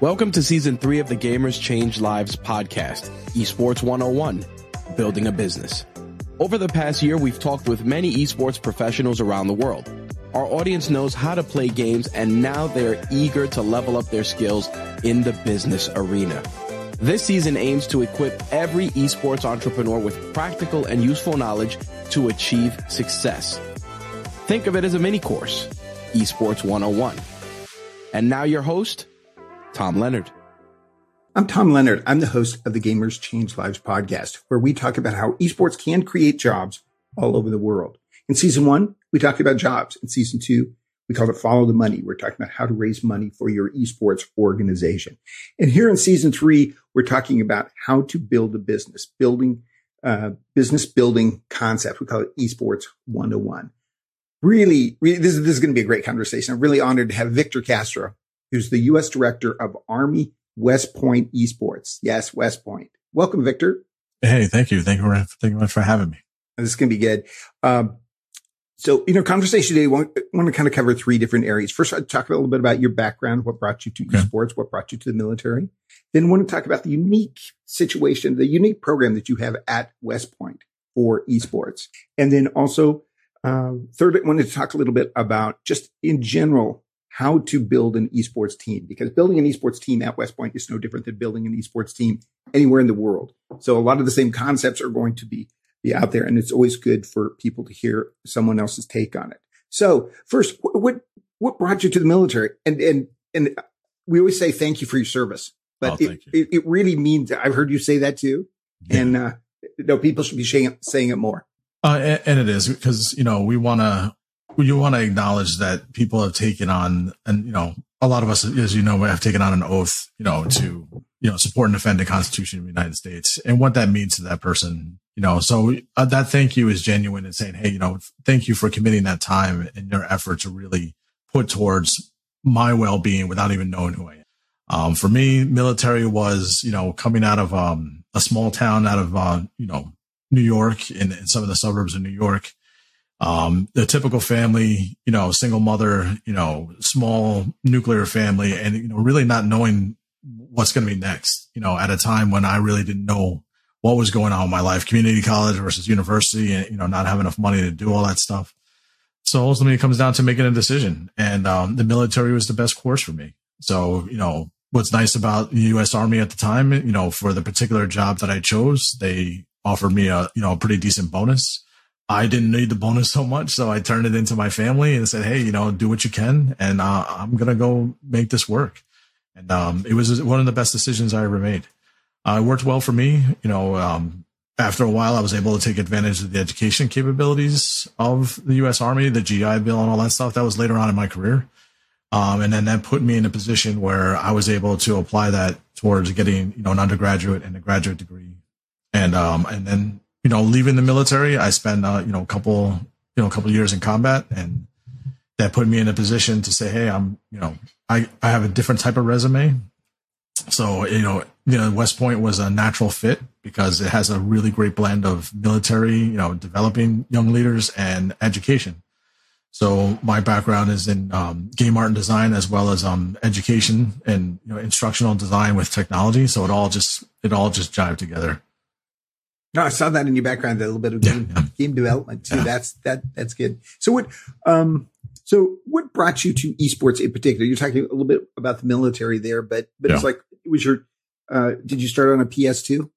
Welcome to season three of the Gamers Change Lives podcast, Esports 101, Building a Business. Over the past year, we've talked with many esports professionals around the world. Our audience knows how to play games and now they're eager to level up their skills in the business arena. This season aims to equip every esports entrepreneur with practical and useful knowledge to achieve success. Think of it as a mini course, Esports 101. And now your host, Tom Leonard. I'm Tom Leonard. I'm the host of the Gamers Change Lives podcast, where we talk about how esports can create jobs all over the world. In season one, we talked about jobs. In season two, we called it Follow the Money. We're talking about how to raise money for your esports organization. And here in season three, we're talking about how to build a business, building uh, business building concept. We call it Esports 101. Really, really this, is, this is going to be a great conversation. I'm really honored to have Victor Castro who's the U.S. Director of Army West Point Esports. Yes, West Point. Welcome, Victor. Hey, thank you. Thank you for, thank you much for having me. This is going to be good. Um, so, you know, conversation today, I want, want, to kind of cover three different areas. First, I'd talk a little bit about your background, what brought you to okay. esports, what brought you to the military. Then I want to talk about the unique situation, the unique program that you have at West Point for esports. And then also, uh, third, I wanted to talk a little bit about just in general, how to build an esports team because building an esports team at West Point is no different than building an esports team anywhere in the world. So a lot of the same concepts are going to be, be out there and it's always good for people to hear someone else's take on it. So first, what, what brought you to the military? And, and, and we always say thank you for your service, but oh, it, it, it, really means, I've heard you say that too. Yeah. And, uh, no, people should be saying, saying it more. Uh, and, and it is because, you know, we want to, you want to acknowledge that people have taken on, and you know, a lot of us, as you know, have taken on an oath, you know, to you know support and defend the Constitution of the United States and what that means to that person. You know, so uh, that thank you is genuine and saying, hey, you know, thank you for committing that time and your effort to really put towards my well being without even knowing who I am. Um, for me, military was, you know, coming out of um, a small town out of, uh, you know, New York in, in some of the suburbs of New York um, the typical family, you know, single mother, you know, small nuclear family and, you know, really not knowing what's going to be next, you know, at a time when I really didn't know what was going on in my life, community college versus university and, you know, not having enough money to do all that stuff. So ultimately it comes down to making a decision and, um, the military was the best course for me. So, you know, what's nice about the U.S. Army at the time, you know, for the particular job that I chose, they offered me a, you know, a pretty decent bonus I didn't need the bonus so much, so I turned it into my family and said, "Hey, you know, do what you can, and uh, I'm gonna go make this work." And um, it was one of the best decisions I ever made. Uh, it worked well for me. You know, um, after a while, I was able to take advantage of the education capabilities of the U.S. Army, the GI Bill, and all that stuff. That was later on in my career, um, and then that put me in a position where I was able to apply that towards getting, you know, an undergraduate and a graduate degree, and um, and then you know, leaving the military, I spent, uh, you know, a couple, you know, a couple years in combat and that put me in a position to say, Hey, I'm, you know, I, I have a different type of resume. So, you know, you know, West Point was a natural fit because it has a really great blend of military, you know, developing young leaders and education. So my background is in um, game art and design as well as um, education and you know instructional design with technology. So it all just it all just jived together. No, I saw that in your background, a little bit of game, yeah, yeah. game development too. Yeah. That's that that's good. So what um so what brought you to esports in particular? You're talking a little bit about the military there, but but it's like it was your uh did you start on a PS2?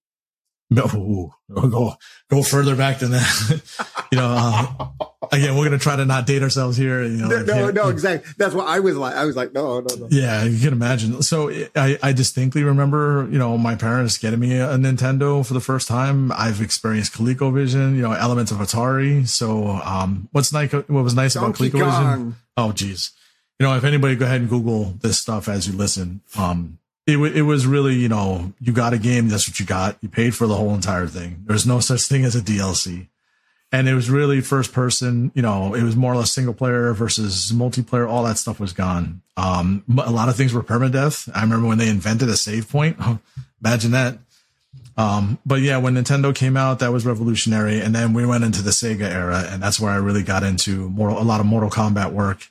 No, go go further back than that. you know, uh, again, we're gonna try to not date ourselves here. You know, no, no, no, exactly. That's what I was like. I was like, no, no, no. Yeah, you can imagine. So I, I distinctly remember, you know, my parents getting me a Nintendo for the first time. I've experienced ColecoVision, you know, elements of Atari. So, um, what's nice? What was nice Donkey about ColecoVision? Oh, geez. You know, if anybody go ahead and Google this stuff as you listen, um, it, it was really, you know, you got a game. That's what you got. You paid for the whole entire thing. There's no such thing as a DLC. And it was really first person, you know, it was more or less single player versus multiplayer. All that stuff was gone. Um, a lot of things were permadeath. I remember when they invented a save point. Imagine that. Um, but yeah, when Nintendo came out, that was revolutionary. And then we went into the Sega era, and that's where I really got into a lot of Mortal Kombat work.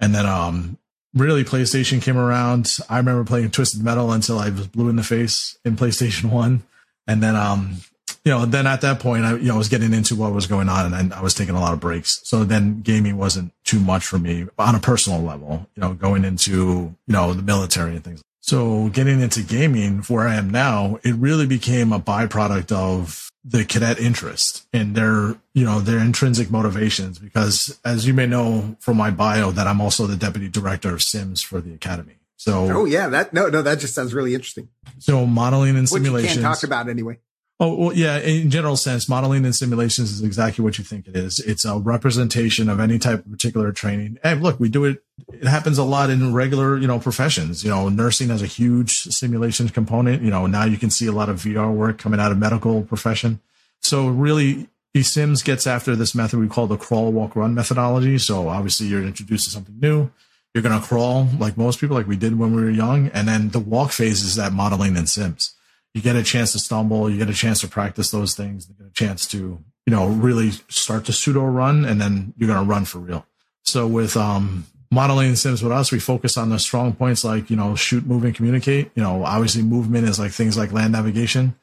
And then, um, really PlayStation came around. I remember playing Twisted Metal until I was blue in the face in PlayStation One, and then um, you know, then at that point, I you know I was getting into what was going on, and I, I was taking a lot of breaks. So then gaming wasn't too much for me on a personal level. You know, going into you know the military and things. So getting into gaming, where I am now, it really became a byproduct of the cadet interest and their you know their intrinsic motivations because as you may know from my bio that i'm also the deputy director of sims for the academy so oh yeah that no no that just sounds really interesting so modeling and simulations can't talk about anyway Oh, well, yeah. In general sense, modeling and simulations is exactly what you think it is. It's a representation of any type of particular training. And look, we do it. It happens a lot in regular, you know, professions. You know, nursing has a huge simulation component. You know, now you can see a lot of VR work coming out of medical profession. So really, eSIMS gets after this method we call the crawl, walk, run methodology. So obviously, you're introduced to something new. You're going to crawl like most people, like we did when we were young. And then the walk phase is that modeling and Sims you get a chance to stumble, you get a chance to practice those things, you get a chance to, you know, really start to pseudo run and then you're going to run for real. So with, um, modeling sims with us, we focus on the strong points like, you know, shoot, move and communicate. You know, obviously movement is like things like land navigation.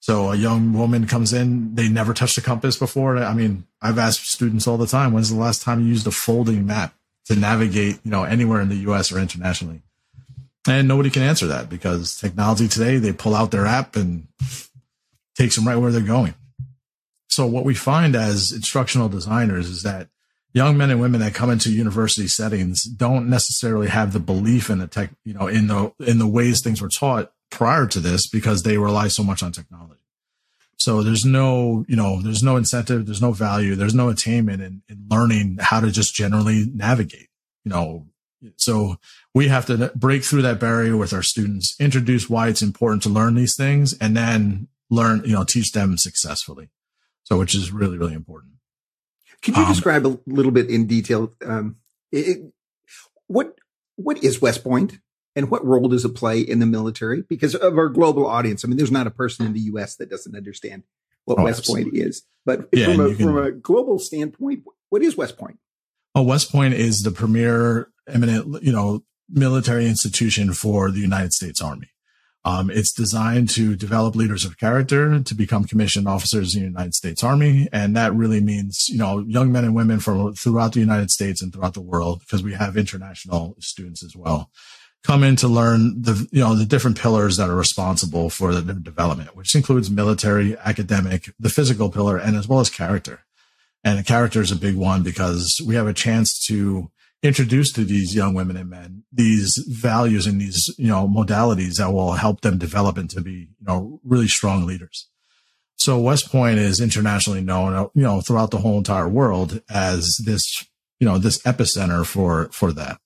So a young woman comes in, they never touched a compass before. I mean, I've asked students all the time, when's the last time you used a folding map to navigate, you know, anywhere in the US or internationally? And nobody can answer that because technology today, they pull out their app and takes them right where they're going. So what we find as instructional designers is that young men and women that come into university settings don't necessarily have the belief in the tech, you know, in the, in the ways things were taught prior to this because they rely so much on technology. So there's no, you know, there's no incentive, there's no value, there's no attainment in, in learning how to just generally navigate, you know, so we have to break through that barrier with our students, introduce why it's important to learn these things and then learn, you know, teach them successfully. So, which is really, really important. Could you um, describe a little bit in detail, um, it, what, what is West Point and what role does it play in the military? Because of our global audience, I mean, there's not a person in the U.S. that doesn't understand what oh, West absolutely. Point is. But yeah, from, a, can, from a global standpoint, what is West Point? Oh, West Point is the premier eminent, you know, military institution for the United States Army. Um, it's designed to develop leaders of character to become commissioned officers in the United States Army. And that really means, you know, young men and women from throughout the United States and throughout the world, because we have international students as well, come in to learn the, you know, the different pillars that are responsible for the development, which includes military, academic, the physical pillar, and as well as character. And character is a big one because we have a chance to introduce to these young women and men these values and these you know modalities that will help them develop into be you know really strong leaders. So west point is internationally known you know throughout the whole entire world as this you know this epicenter for for that.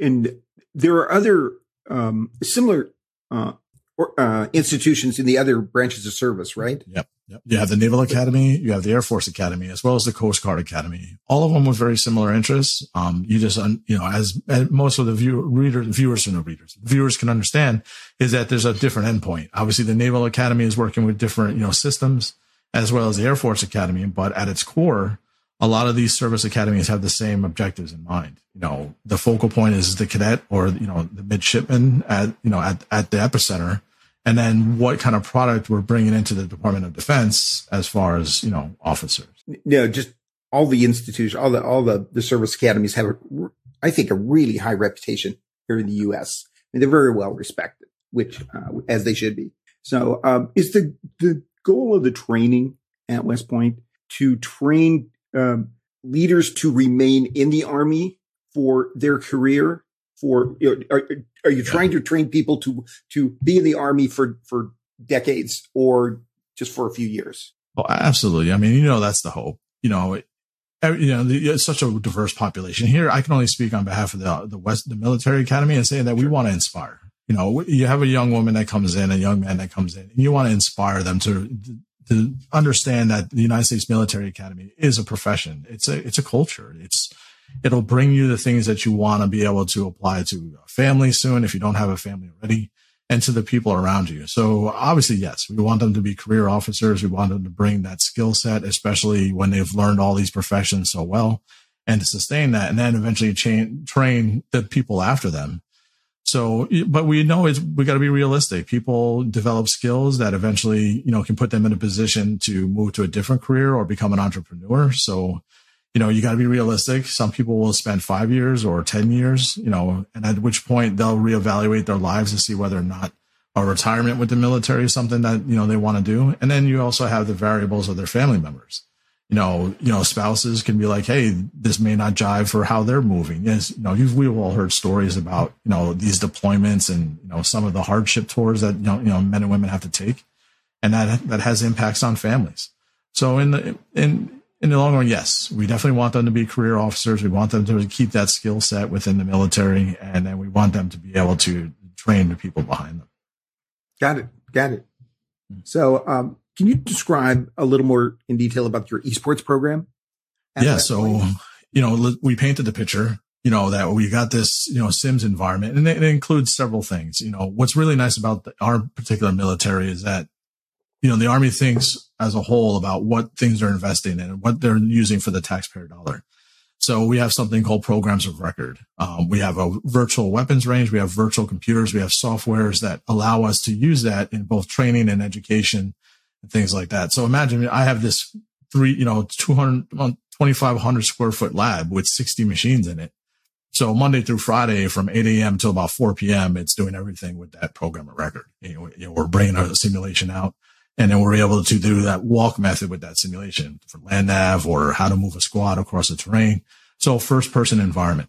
And there are other um, similar uh, or, uh, institutions in the other branches of service right? Yep Yep. You have the Naval Academy, you have the Air Force Academy, as well as the Coast Guard Academy. All of them with very similar interests. Um, you just, you know, as, as most of the view, readers, viewers and no readers, viewers can understand is that there's a different endpoint. Obviously, the Naval Academy is working with different, you know, systems as well as the Air Force Academy, but at its core, a lot of these service academies have the same objectives in mind. You know, the focal point is the cadet or, you know, the midshipman at, you know, at, at the epicenter and then what kind of product we're bringing into the Department of Defense as far as you know officers. No, just all the institutions, all the all the the service academies have, a, I think, a really high reputation here in the U.S. I mean, they're very well respected, which uh, as they should be. So, um, is the the goal of the training at West Point to train um, leaders to remain in the Army for their career for you know, are, are you trying to train people to to be in the army for for decades or just for a few years? Oh absolutely. I mean you know that's the hope. You know it, you know it's such a diverse population. Here i can only speak on behalf of the the west the military academy and say that we want to inspire. You know you have a young woman that comes in a young man that comes in and you want to inspire them to to understand that the united states military academy is a profession. It's a it's a culture. It's It'll bring you the things that you want to be able to apply to a family soon if you don't have a family already and to the people around you. So obviously, yes, we want them to be career officers. We want them to bring that skill set, especially when they've learned all these professions so well. and to sustain that and then eventually chain, train the people after them. So, but we know is we got to be realistic. People develop skills that eventually, you know, can put them in a position to move to a different career or become an entrepreneur. So, you know, you got to be realistic. Some people will spend five years or 10 years, you know, and at which point they'll reevaluate their lives to see whether or not a retirement with the military is something that, you know, they want to do. And then you also have the variables of their family members. You know, you know, spouses can be like, Hey, this may not jive for how they're moving. Yes. You know, we've all heard stories about, you know, these deployments and, you know, some of the hardship tours that, you know, you know, men and women have to take and that, that has impacts on families. So in the, in, in the long run, yes, we definitely want them to be career officers. We want them to keep that skill set within the military, and then we want them to be able to train the people behind them. Got it. Got it. So, um, can you describe a little more in detail about your esports program? Yeah. So, point? you know, we painted the picture, you know, that we got this, you know, Sims environment and it, includes several things. You know, what's really nice about the, our particular military is that, you know, the army thinks as a whole about what things they're investing in and what they're using for the taxpayer dollar. So we have something called programs of record. Um, we have a virtual weapons range. We have virtual computers. We have softwares that allow us to use that in both training and education and things like that. So imagine I have this three, you know, 200, 2,500 square foot lab with 60 machines in it. So Monday through Friday from 8 a.m. till about 4 p.m., it's doing everything with that program of record. You know, we're bringing a simulation out and then we're able to do that walk method with that simulation for land nav or how to move a squad across the terrain. So first person environment.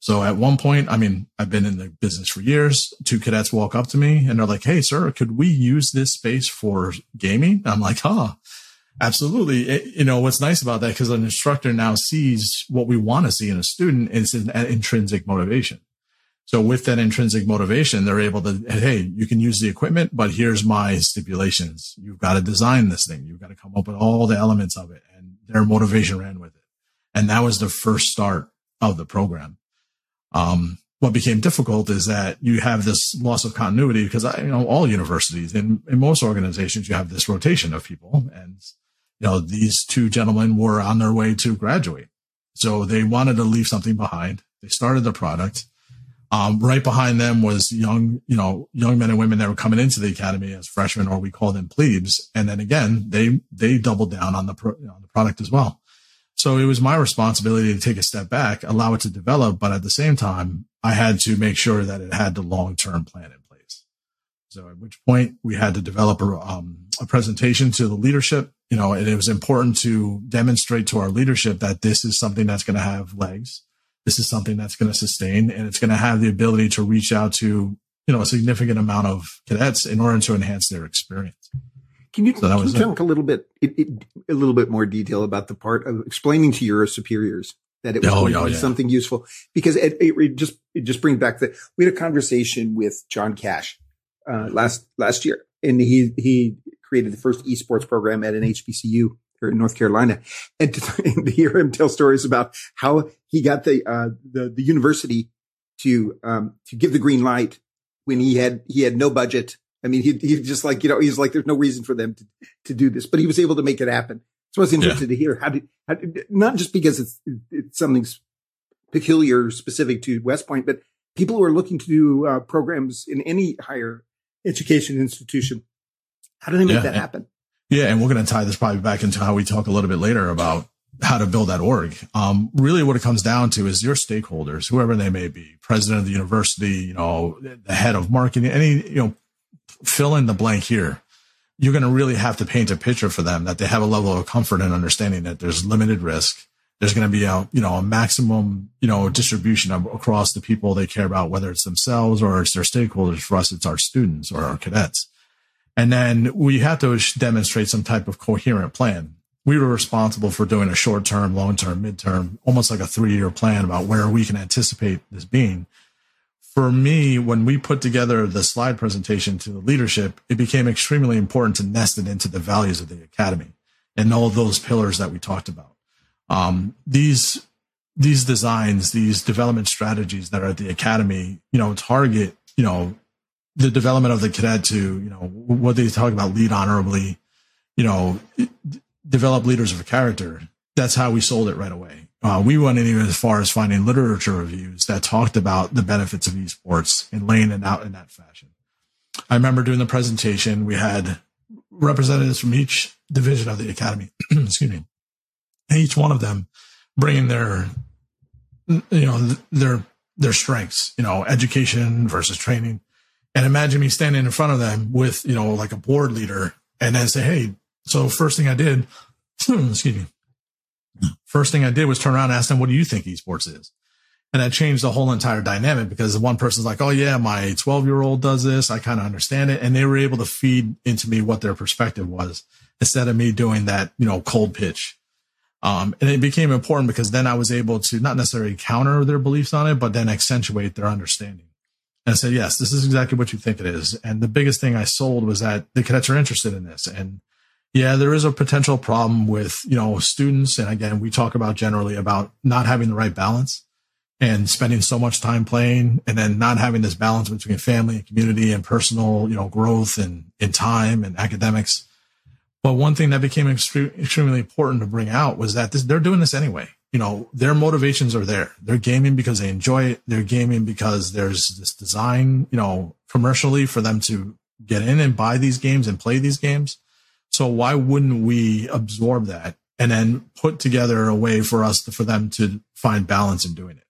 So at one point, I mean, I've been in the business for years. Two cadets walk up to me and they're like, Hey, sir, could we use this space for gaming? I'm like, huh, absolutely. It, you know, what's nice about that? Cause an instructor now sees what we want to see in a student is an intrinsic motivation. So with that intrinsic motivation, they're able to, Hey, you can use the equipment, but here's my stipulations. You've got to design this thing. You've got to come up with all the elements of it and their motivation ran with it. And that was the first start of the program. Um, what became difficult is that you have this loss of continuity because I, you know, all universities and in most organizations, you have this rotation of people and, you know, these two gentlemen were on their way to graduate. So they wanted to leave something behind. They started the product um, right behind them was young, you know, young men and women that were coming into the academy as freshmen, or we call them plebes. And then again, they, they doubled down on the, pro, you know, on the product as well. So it was my responsibility to take a step back, allow it to develop. But at the same time, I had to make sure that it had the long-term plan in place. So at which point we had to develop a, um, a presentation to the leadership, you know, and it was important to demonstrate to our leadership that this is something that's going to have legs this is something that's going to sustain and it's going to have the ability to reach out to, you know, a significant amount of cadets in order to enhance their experience. Can you, so can you talk a little bit, it, it, a little bit more detail about the part of explaining to your superiors that it was oh, oh, yeah. something useful? Because it, it, just it just brings back that we had a conversation with John Cash uh, last last year, and he he created the first esports program at an HBCU here in North Carolina, and to, and to, hear him tell stories about how he got the uh, the, the university to um, to give the green light when he had he had no budget. I mean, he he just like you know he's like there's no reason for them to to do this, but he was able to make it happen. So I was interested yeah. to hear how did, how did not just because it's it's something peculiar specific to West Point, but people who are looking to do uh, programs in any higher education institution. How do they make yeah. that happen? Yeah, and we're going to tie this probably back into how we talk a little bit later about how to build that org. Um, really what it comes down to is your stakeholders, whoever they may be, president of the university, you know, the head of marketing, any, you know, fill in the blank here. You're going to really have to paint a picture for them that they have a level of comfort and understanding that there's limited risk. There's going to be a, you know, a maximum, you know, distribution of, across the people they care about, whether it's themselves or it's their stakeholders. For us, it's our students or our cadets. And then we had to demonstrate some type of coherent plan. We were responsible for doing a short term, long term, midterm, almost like a three year plan about where we can anticipate this being. For me, when we put together the slide presentation to the leadership, it became extremely important to nest it into the values of the academy and all those pillars that we talked about. Um, these these designs, these development strategies that are at the academy, you know, target, you know, the development of the cadet to, you know, what they talk about lead honorably, you know, develop leaders of character. That's how we sold it right away. uh, we went even as far as finding literature reviews that talked about the benefits of esports and laying it out in that fashion. I remember doing the presentation. We had representatives from each division of the academy, excuse me, and each one of them bringing their, you know, their, their strengths, you know, education versus training. And imagine me standing in front of them with, you know, like a board leader and then say, Hey, so first thing I did, excuse me, first thing I did was turn around and ask them, what do you think esports is? And that changed the whole entire dynamic because the one person's like, Oh yeah, my 12 year old does this. I kind of understand it. And they were able to feed into me what their perspective was instead of me doing that, you know, cold pitch. Um, and it became important because then I was able to not necessarily counter their beliefs on it, but then accentuate their understanding. And I said, yes, this is exactly what you think it is. And the biggest thing I sold was that the cadets are interested in this. And yeah, there is a potential problem with, you know, students. And again, we talk about generally about not having the right balance and spending so much time playing and then not having this balance between family and community and personal, you know, growth and in time and academics. But one thing that became extremely important to bring out was that this, they're doing this anyway. You know, their motivations are there. They're gaming because they enjoy it. They're gaming because there's this design, you know, commercially for them to get in and buy these games and play these games. So why wouldn't we absorb that and then put together a way for us to, for them to find balance in doing it?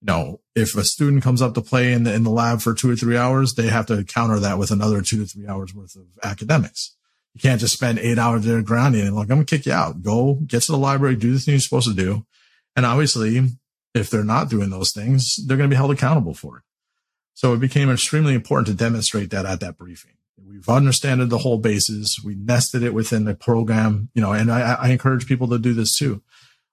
You know, if a student comes up to play in the, in the lab for two or three hours, they have to counter that with another two to three hours worth of academics. You can't just spend eight hours there grounding and like, I'm to kick you out. Go get to the library, do the thing you're supposed to do. And obviously, if they're not doing those things, they're going to be held accountable for it. So it became extremely important to demonstrate that at that briefing. We've understood the whole basis. We nested it within the program, you know, and I, I encourage people to do this too.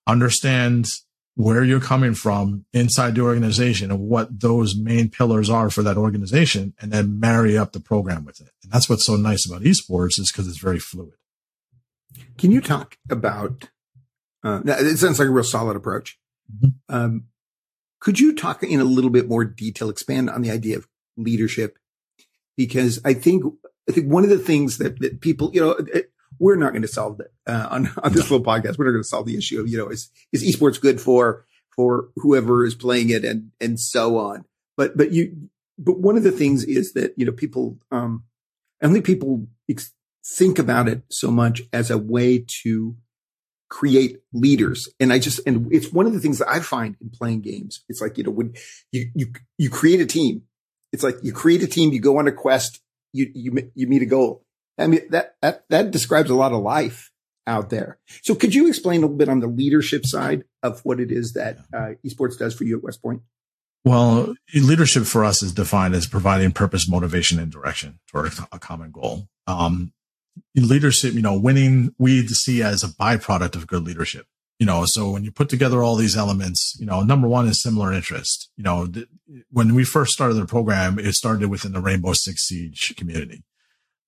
Understand where you're coming from inside the organization and what those main pillars are for that organization and then marry up the program with it. And that's what's so nice about esports is because it's very fluid. Can you talk about, uh, it sounds like a real solid approach. Mm-hmm. Um, could you talk in a little bit more detail, expand on the idea of leadership? Because I think, I think one of the things that, that people, you know, it, we're not going to solve that uh, on, on this little podcast. We're not going to solve the issue of, you know, is, is esports good for, for whoever is playing it and, and so on. But, but you, but one of the things is that, you know, people, um, I think people ex- think about it so much as a way to create leaders. And I just, and it's one of the things that I find in playing games. It's like, you know, when you, you, you create a team, it's like you create a team, you go on a quest, you, you, you meet a goal I mean, that, that, that describes a lot of life out there. So could you explain a little bit on the leadership side of what it is that uh, esports does for you at West Point? Well, leadership for us is defined as providing purpose, motivation, and direction toward a common goal. Um, leadership, you know, winning we see as a byproduct of good leadership. You know, so when you put together all these elements, you know, number one is similar interest. You know, th- when we first started the program, it started within the Rainbow Six Siege community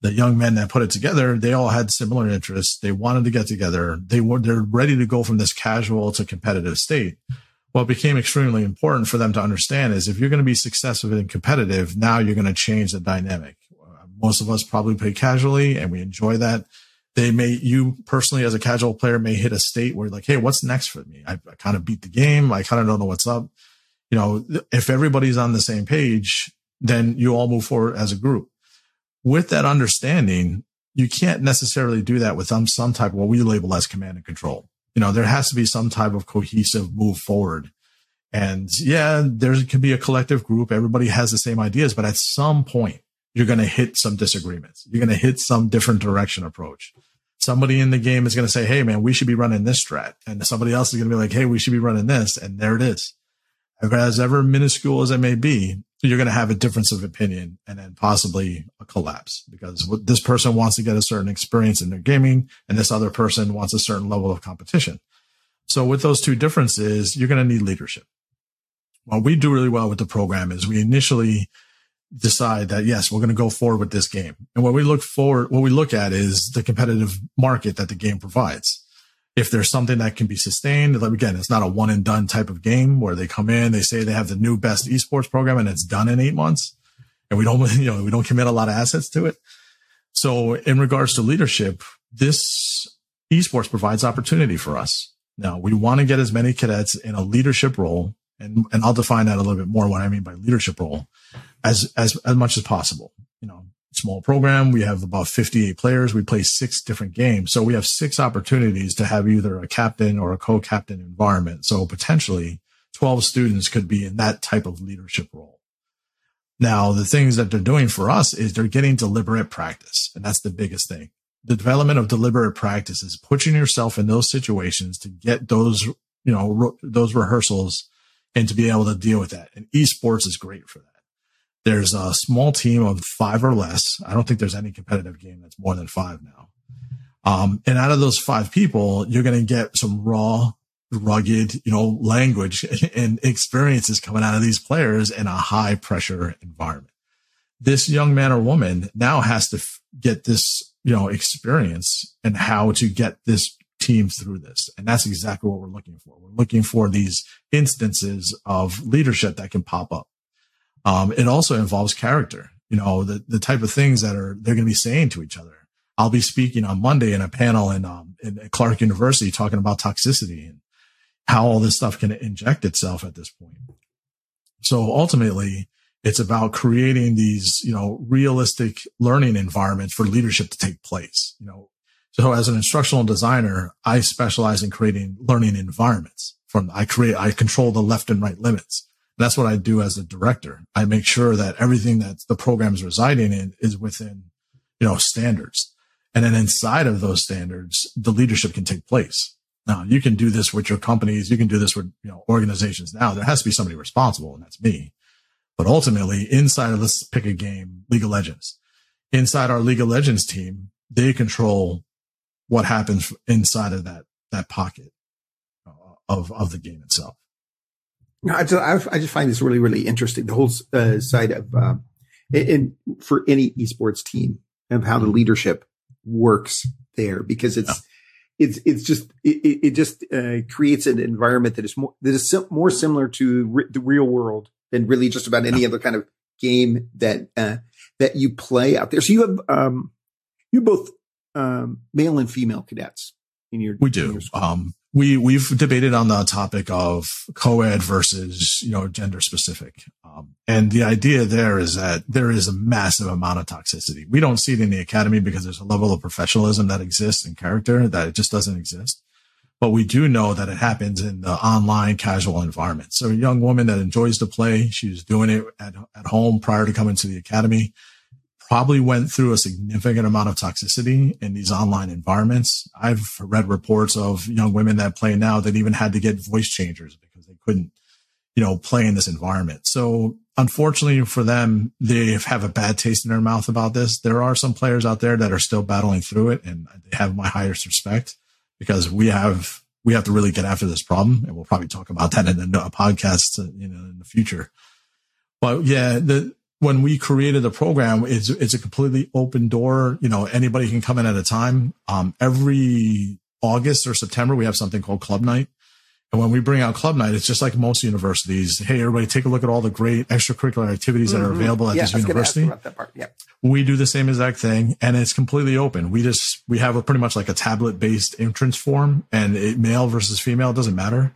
the young men that put it together, they all had similar interests. They wanted to get together. They were, they're ready to go from this casual to competitive state. What became extremely important for them to understand is if you're going to be successful and competitive, now you're going to change the dynamic. Most of us probably play casually and we enjoy that. They may, you personally as a casual player may hit a state where like, Hey, what's next for me? I, I kind of beat the game. I kind of don't know what's up. You know, if everybody's on the same page, then you all move forward as a group with that understanding, you can't necessarily do that with some, some type of what we label as command and control. You know, there has to be some type of cohesive move forward. And yeah, there can be a collective group. Everybody has the same ideas, but at some point, you're going to hit some disagreements. You're going to hit some different direction approach. Somebody in the game is going to say, Hey, man, we should be running this strat. And somebody else is going to be like, Hey, we should be running this. And there it is. As ever minuscule as it may be, you're going to have a difference of opinion and then possibly a collapse because this person wants to get a certain experience in their gaming and this other person wants a certain level of competition. So with those two differences, you're going to need leadership. What we do really well with the program is we initially decide that yes, we're going to go forward with this game. And what we look forward, what we look at is the competitive market that the game provides if there's something that can be sustained, like again, it's not a one and done type of game where they come in, they say they have the new best esports program and it's done in eight months and we don't, you know, we don't commit a lot of assets to it. So in regards to leadership, this esports provides opportunity for us. Now we want to get as many cadets in a leadership role. And, and I'll define that a little bit more what I mean by leadership role as, as, as much as possible. You know, small program. We have about 58 players. We play six different games. So we have six opportunities to have either a captain or a co-captain environment. So potentially 12 students could be in that type of leadership role. Now, the things that they're doing for us is they're getting deliberate practice. And that's the biggest thing. The development of deliberate practice is putting yourself in those situations to get those, you know, those rehearsals and to be able to deal with that. And esports is great for that. There's a small team of five or less. I don't think there's any competitive game that's more than five now. Um, and out of those five people, you're going to get some raw rugged, you know, language and experiences coming out of these players in a high pressure environment. This young man or woman now has to f- get this, you know, experience and how to get this team through this. And that's exactly what we're looking for. We're looking for these instances of leadership that can pop up. Um, it also involves character, you know, the, the type of things that are, they're going to be saying to each other. I'll be speaking on Monday in a panel in, um, in Clark University talking about toxicity and how all this stuff can inject itself at this point. So ultimately, it's about creating these, you know, realistic learning environments for leadership to take place. You know, so as an instructional designer, I specialize in creating learning environments from, I create, I control the left and right limits. That's what I do as a director. I make sure that everything that the program is residing in is within, you know, standards. And then inside of those standards, the leadership can take place. Now you can do this with your companies. You can do this with, you know, organizations. Now there has to be somebody responsible and that's me. But ultimately inside of let's pick a game, League of Legends, inside our League of Legends team, they control what happens inside of that, that pocket uh, of, of the game itself. No, I just, I just find this really, really interesting. The whole uh, side of, um, and for any esports team of how the leadership works there because it's, yeah it's it's just it, it just uh, creates an environment that is more that is sim- more similar to re- the real world than really just about any other kind of game that uh, that you play out there. So you have um, you both um, male and female cadets in your we do. Your um, we we've debated on the topic of co-ed versus you know gender specific. Um, and the idea there is that there is a massive amount of toxicity. We don't see it in the academy because there's a level of professionalism that exists in character that it just doesn't exist. But we do know that it happens in the online casual environment. So a young woman that enjoys to play she's doing it at, at home prior to coming to the academy probably went through a significant amount of toxicity in these online environments. I've read reports of young women that play now that even had to get voice changers because they couldn't, you know, play in this environment. So unfortunately for them, they have a bad taste in their mouth about this. There are some players out there that are still battling through it and they have my highest respect because we have, we have to really get after this problem. And we'll probably talk about that in a podcast, uh, you know, in the future. But yeah, the, when we created the program, it's, it's a completely open door. You know, anybody can come in at a time. Um, every August or September, we have something called club night. And when we bring out club night, it's just like most universities. Hey, everybody take a look at all the great extracurricular activities mm-hmm. that are mm-hmm. available at yeah, this university. Yeah. We do the same exact thing and it's completely open. We just, we have a pretty much like a tablet based entrance form and it, male versus female, doesn't matter.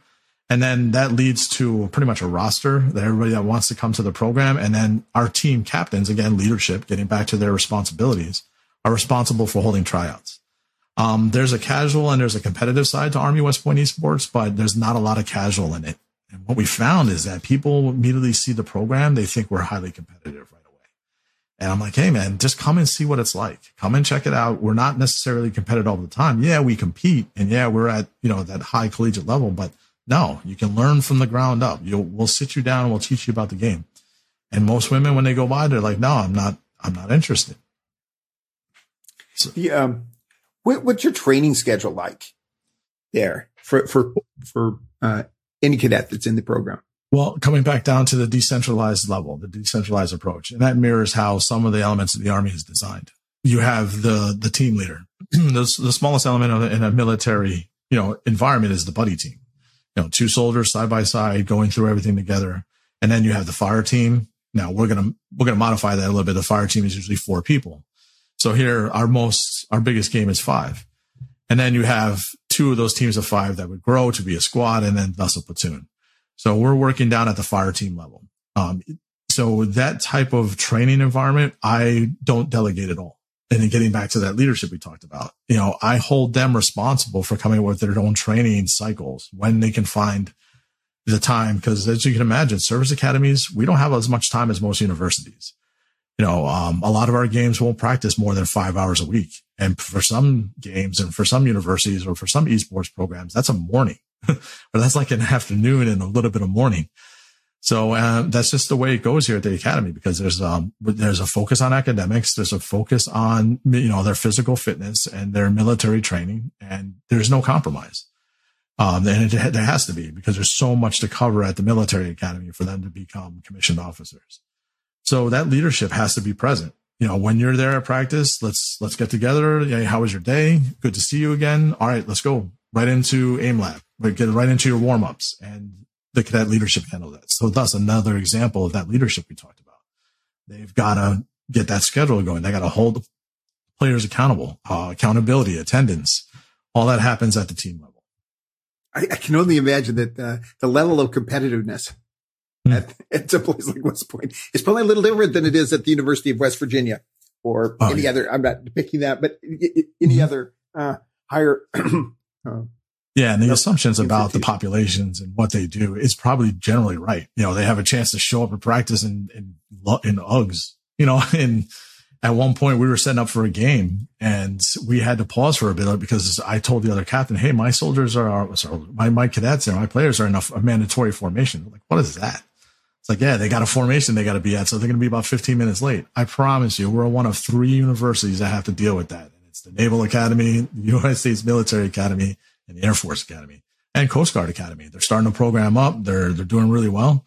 And then that leads to pretty much a roster that everybody that wants to come to the program. And then our team captains, again, leadership, getting back to their responsibilities, are responsible for holding tryouts. Um, there's a casual and there's a competitive side to Army West Point Esports, but there's not a lot of casual in it. And what we found is that people immediately see the program, they think we're highly competitive right away. And I'm like, hey man, just come and see what it's like. Come and check it out. We're not necessarily competitive all the time. Yeah, we compete and yeah, we're at, you know, that high collegiate level, but no, you can learn from the ground up. You'll, we'll sit you down and we'll teach you about the game. And most women, when they go by, they're like, no, I'm not, I'm not interested. So, the, um, what, what's your training schedule like there for, for, for, uh, any cadet that's in the program? Well, coming back down to the decentralized level, the decentralized approach, and that mirrors how some of the elements of the army is designed. You have the, the team leader. the, the smallest element of, in a military, you know, environment is the buddy team you know, two soldiers side by side going through everything together. And then you have the fire team. Now we're going to, we're going to modify that a little bit. The fire team is usually four people. So here our most, our biggest game is five. And then you have two of those teams of five that would grow to be a squad and then thus a platoon. So we're working down at the fire team level. Um, so that type of training environment, I don't delegate at all. And then getting back to that leadership we talked about, you know, I hold them responsible for coming up with their own training cycles when they can find the time. Cause as you can imagine, service academies, we don't have as much time as most universities. You know, um, a lot of our games won't practice more than five hours a week. And for some games and for some universities or for some esports programs, that's a morning or that's like an afternoon and a little bit of morning. So uh, that's just the way it goes here at the academy because there's um there's a focus on academics, there's a focus on you know their physical fitness and their military training, and there's no compromise. Um, and it, there has to be because there's so much to cover at the military academy for them to become commissioned officers. So that leadership has to be present. You know, when you're there at practice, let's let's get together. Hey, how was your day? Good to see you again. All right, let's go right into aim lab. Right, get right into your warm ups and the cadet leadership handle that. So thus another example of that leadership we talked about. They've got to get that schedule going. They got to hold players accountable, uh, accountability, attendance. All that happens at the team level. I, I can only imagine that uh, the level of competitiveness mm. at, at a place like West Point is probably a little different than it is at the University of West Virginia or oh, any yeah. other. I'm not picking that, but any mm-hmm. other uh, higher uh, yeah, and the assumptions about the populations and what they do is probably generally right. You know, they have a chance to show up at practice in in, in Uggs. You know, and at one point we were setting up for a game and we had to pause for a bit because I told the other captain, "Hey, my soldiers are sorry, my my cadets and my players are in a, a mandatory formation." like, what is that? It's like, yeah, they got a formation they got to be at, so they're going to be about 15 minutes late. I promise you, we're one of three universities that have to deal with that. And it's the Naval Academy, the United States Military Academy, and the Air Force Academy and Coast Guard Academy. They're starting to program up. They're they're doing really well.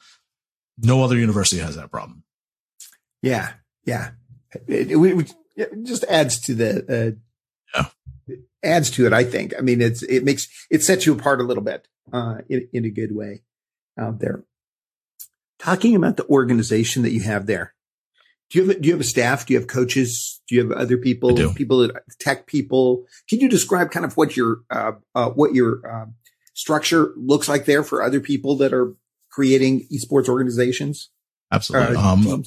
No other university has that problem. Yeah, yeah. It, it, it just adds to the uh, yeah. adds to it. I think. I mean, it's it makes it sets you apart a little bit uh, in in a good way out there. Talking about the organization that you have there, do you have do you have a staff? Do you have coaches? Do you have other people? People that tech people? Can you describe kind of what your uh, uh, what your uh, structure looks like there for other people that are creating esports organizations? Absolutely. Uh, um,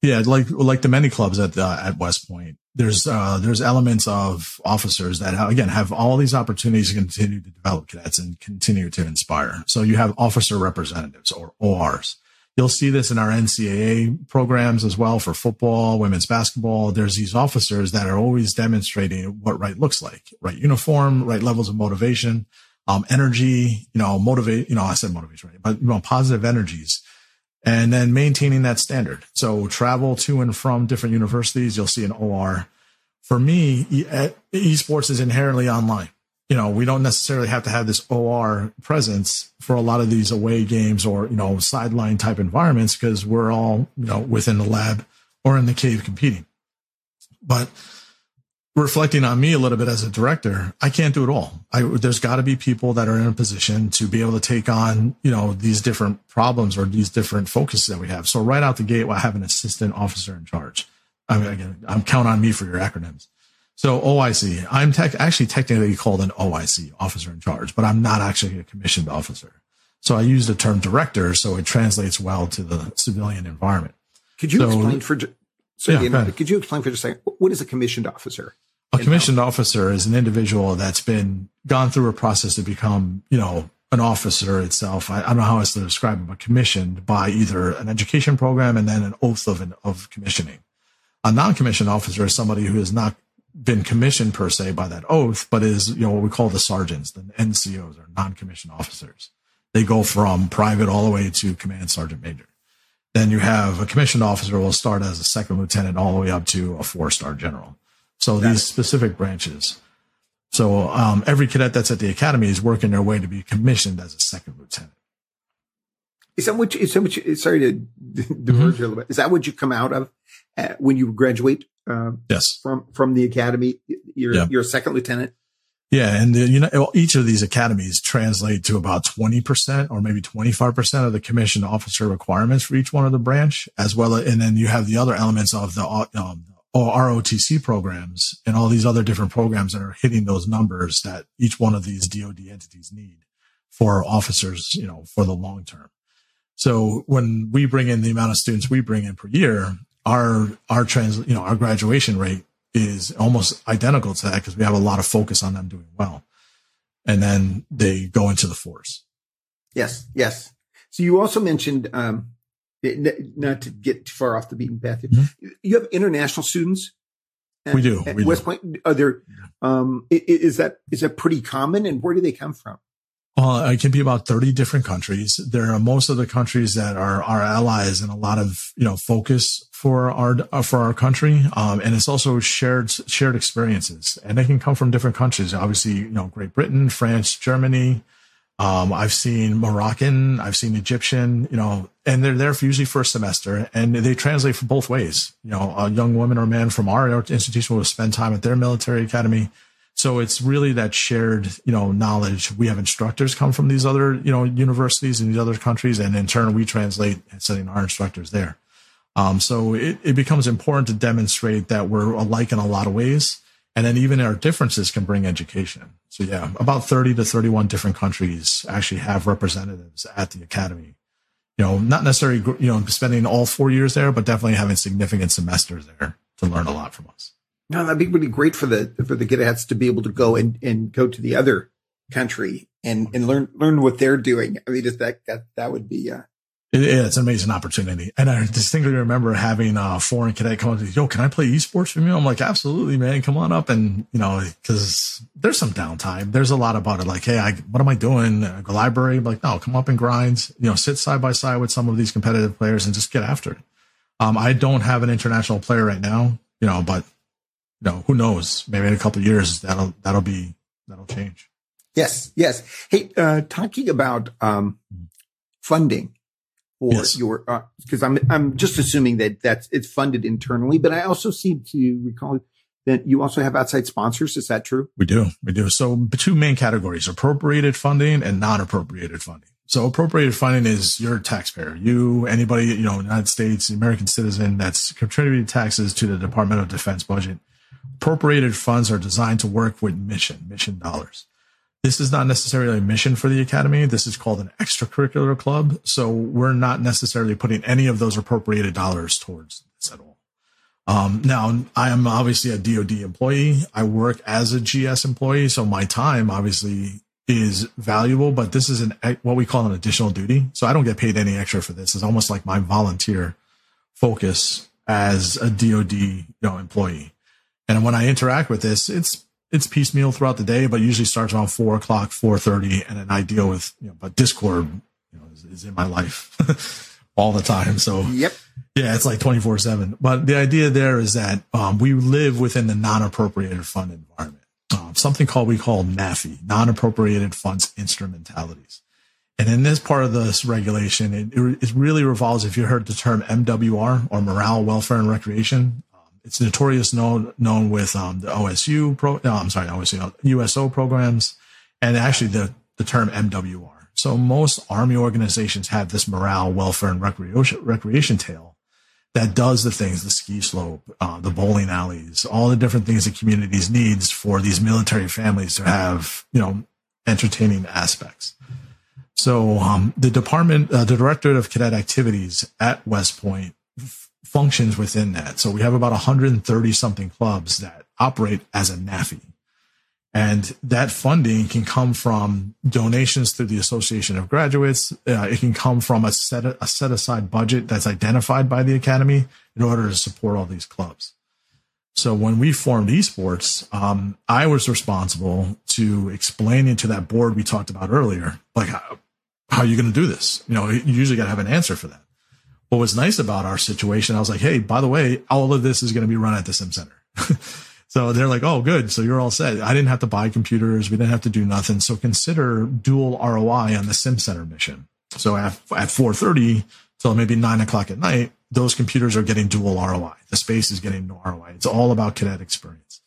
yeah, like like the many clubs at uh, at West Point, there's uh, there's elements of officers that have, again have all these opportunities to continue to develop cadets and continue to inspire. So you have officer representatives or ORs You'll see this in our NCAA programs as well for football, women's basketball. There's these officers that are always demonstrating what right looks like, right uniform, right levels of motivation, um, energy, you know, motivate, you know, I said motivation, right? But, you know, positive energies and then maintaining that standard. So travel to and from different universities. You'll see an OR. For me, esports is inherently online you know, we don't necessarily have to have this OR presence for a lot of these away games or, you know, sideline type environments because we're all, you know, within the lab or in the cave competing. But reflecting on me a little bit as a director, I can't do it all. I, there's got to be people that are in a position to be able to take on, you know, these different problems or these different focuses that we have. So right out the gate, I have an assistant officer in charge. I mean, again, I'm count on me for your acronyms. So OIC, I'm tech, actually technically called an OIC, officer in charge, but I'm not actually a commissioned officer. So I use the term director, so it translates well to the civilian environment. Could you so, explain for, so yeah, you could you explain for just a second, what is a commissioned officer? A commissioned officer is an individual that's been gone through a process to become, you know, an officer itself. I, I don't know how else to describe it, but commissioned by either an education program and then an oath of an, of commissioning. A non-commissioned officer is somebody who is not been commissioned per se by that oath, but is, you know, what we call the sergeants, the NCOs or non-commissioned officers. They go from private all the way to command sergeant major. Then you have a commissioned officer will start as a second lieutenant all the way up to a four star general. So these specific branches. So um, every cadet that's at the academy is working their way to be commissioned as a second lieutenant. Is that what? You, is that what? You, sorry to diverge mm-hmm. a little bit. Is that what you come out of uh, when you graduate uh, yes. from from the academy. You're yeah. you're a second lieutenant. Yeah, and the, you know each of these academies translate to about twenty percent or maybe twenty five percent of the commissioned officer requirements for each one of the branch, as well. As, and then you have the other elements of the um, ROTC programs and all these other different programs that are hitting those numbers that each one of these DoD entities need for officers, you know, for the long term. So when we bring in the amount of students we bring in per year, our our trans, you know, our graduation rate is almost identical to that because we have a lot of focus on them doing well. And then they go into the force. Yes, yes. So you also mentioned, um, not to get too far off the beaten path, mm-hmm. you have international students. At, we do. At we West do. Point, are there? Um, is that is that pretty common, and where do they come from? Uh, it can be about 30 different countries. There are most of the countries that are our allies and a lot of, you know, focus for our, for our country. Um, and it's also shared, shared experiences and they can come from different countries. Obviously, you know, Great Britain, France, Germany. Um, I've seen Moroccan, I've seen Egyptian, you know, and they're there for usually for a semester and they translate for both ways. You know, a young woman or man from our institution will spend time at their military academy so it's really that shared, you know, knowledge. We have instructors come from these other, you know, universities in these other countries, and in turn we translate and sending our instructors there. Um, so it, it becomes important to demonstrate that we're alike in a lot of ways. And then even our differences can bring education. So yeah, about 30 to 31 different countries actually have representatives at the academy. You know, not necessarily, you know, spending all four years there, but definitely having significant semesters there to learn a lot from us. No, that'd be really great for the for the Cadets to be able to go and, and go to the other country and, and learn learn what they're doing. I mean, just that that that would be uh, it, it's an amazing opportunity. And I distinctly remember having a foreign cadet come up to me, yo, can I play esports with you? I'm like, absolutely, man. Come on up. And, you know, cause there's some downtime. There's a lot about it. Like, Hey, I, what am I doing? Go library. I'm like, no, come up and grind, you know, sit side by side with some of these competitive players and just get after it. Um, I don't have an international player right now, you know, but know, who knows? Maybe in a couple years that'll that'll be that'll change. Yes, yes. Hey, uh, talking about um, funding for yes. your because uh, I'm I'm just assuming that that's it's funded internally, but I also seem to recall that you also have outside sponsors. Is that true? We do, we do. So two main categories: appropriated funding and non-appropriated funding. So appropriated funding is your taxpayer, you, anybody, you know, United States, American citizen that's contributing taxes to the Department of Defense budget Appropriated funds are designed to work with mission, mission dollars. This is not necessarily a mission for the academy. This is called an extracurricular club. So we're not necessarily putting any of those appropriated dollars towards this at all. Um, now I am obviously a DoD employee. I work as a GS employee. So my time obviously is valuable, but this is an, what we call an additional duty. So I don't get paid any extra for this. It's almost like my volunteer focus as a DoD you know, employee. And when I interact with this, it's it's piecemeal throughout the day, but usually starts around four o'clock, four thirty, and then I deal with you know, but Discord, you know, is, is in my life all the time. So yep, yeah, it's like twenty four seven. But the idea there is that um, we live within the non appropriated fund environment, um, something called we call NAFI, non appropriated funds instrumentalities. And in this part of this regulation, it, it really revolves, if you heard the term MWR or morale, welfare, and recreation, it's notorious known known with um, the OSU pro. No, I'm sorry, OSU USO programs, and actually the the term MWR. So most army organizations have this morale, welfare, and recreation recreation tail that does the things, the ski slope, uh, the bowling alleys, all the different things that communities needs for these military families to have, you know, entertaining aspects. So um, the department, uh, the directorate of cadet activities at West Point functions within that. So we have about 130 something clubs that operate as a NAFI. And that funding can come from donations through the Association of Graduates. Uh, it can come from a set a set aside budget that's identified by the academy in order to support all these clubs. So when we formed esports, um, I was responsible to explaining to that board we talked about earlier, like how, how are you going to do this? You know, you usually got to have an answer for that what was nice about our situation, I was like, Hey, by the way, all of this is going to be run at the sim center. so they're like, Oh, good. So you're all set. I didn't have to buy computers. We didn't have to do nothing. So consider dual ROI on the sim center mission. So at, at 430 till maybe nine o'clock at night, those computers are getting dual ROI. The space is getting no ROI. It's all about cadet experience.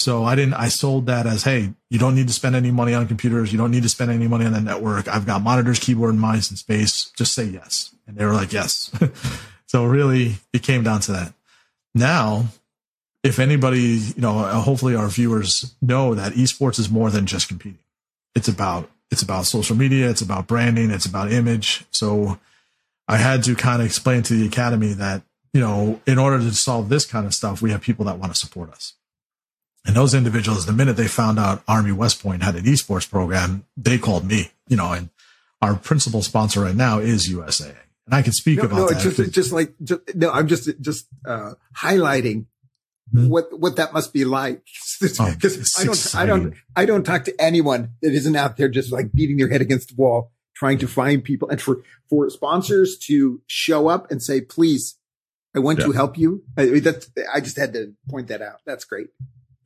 So I didn't, I sold that as, Hey, you don't need to spend any money on computers. You don't need to spend any money on the network. I've got monitors, keyboard, mice and space. Just say yes. And they were like, yes. so really it came down to that. Now if anybody, you know, uh, hopefully our viewers know that esports is more than just competing. It's about, it's about social media. It's about branding. It's about image. So I had to kind of explain to the academy that, you know, in order to solve this kind of stuff, we have people that want to support us. And those individuals, the minute they found out Army West Point had an esports program, they called me, you know, and our principal sponsor right now is USAA. And I can speak no, about no, that. just, just like, just, no, I'm just, just, uh, highlighting mm-hmm. what, what that must be like. Because oh, I don't. I don't, I don't talk to anyone that isn't out there just like beating their head against the wall, trying to find people and for, for sponsors to show up and say, please, I want yeah. to help you. I, that's, I just had to point that out. That's great.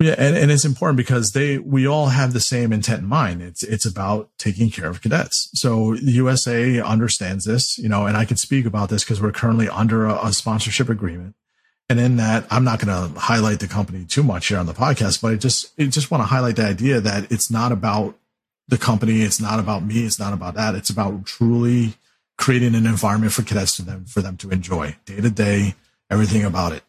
Yeah, and, and it's important because they we all have the same intent in mind. It's it's about taking care of cadets. So the USAA understands this, you know, and I can speak about this because we're currently under a, a sponsorship agreement. And in that, I'm not going to highlight the company too much here on the podcast, but I just I just want to highlight the idea that it's not about the company, it's not about me, it's not about that. It's about truly creating an environment for cadets to them for them to enjoy day to day, everything about it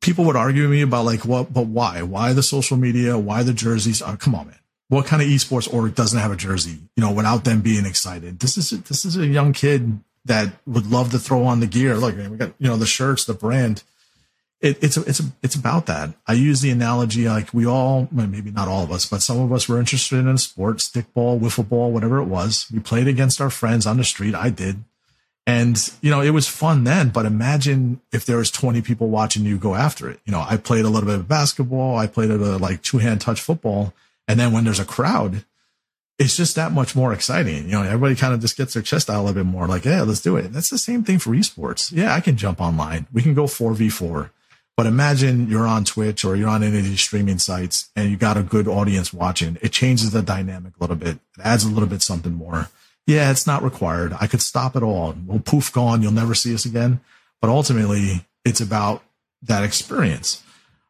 people would argue with me about like what, but why? Why the social media? Why the jerseys? Oh, come on, man. What kind of esports org doesn't have a jersey? You know, without them being excited. This is this is a young kid that would love to throw on the gear. Look, man, we got you know the shirts, the brand. It, it's it's it's about that. I use the analogy like we all, well, maybe not all of us, but some of us were interested in sports, stickball, wiffle ball, whatever it was. We played against our friends on the street. I did. And, you know, it was fun then, but imagine if there was 20 people watching you go after it. You know, I played a little bit of basketball. I played a like two hand touch football. And then when there's a crowd, it's just that much more exciting. You know, everybody kind of just gets their chest out a little bit more like, yeah, let's do it. And that's the same thing for esports. Yeah, I can jump online. We can go 4v4. But imagine you're on Twitch or you're on any of these streaming sites and you got a good audience watching. It changes the dynamic a little bit. It adds a little bit something more yeah, it's not required. I could stop it all. We'll poof gone. You'll never see us again. But ultimately, it's about that experience.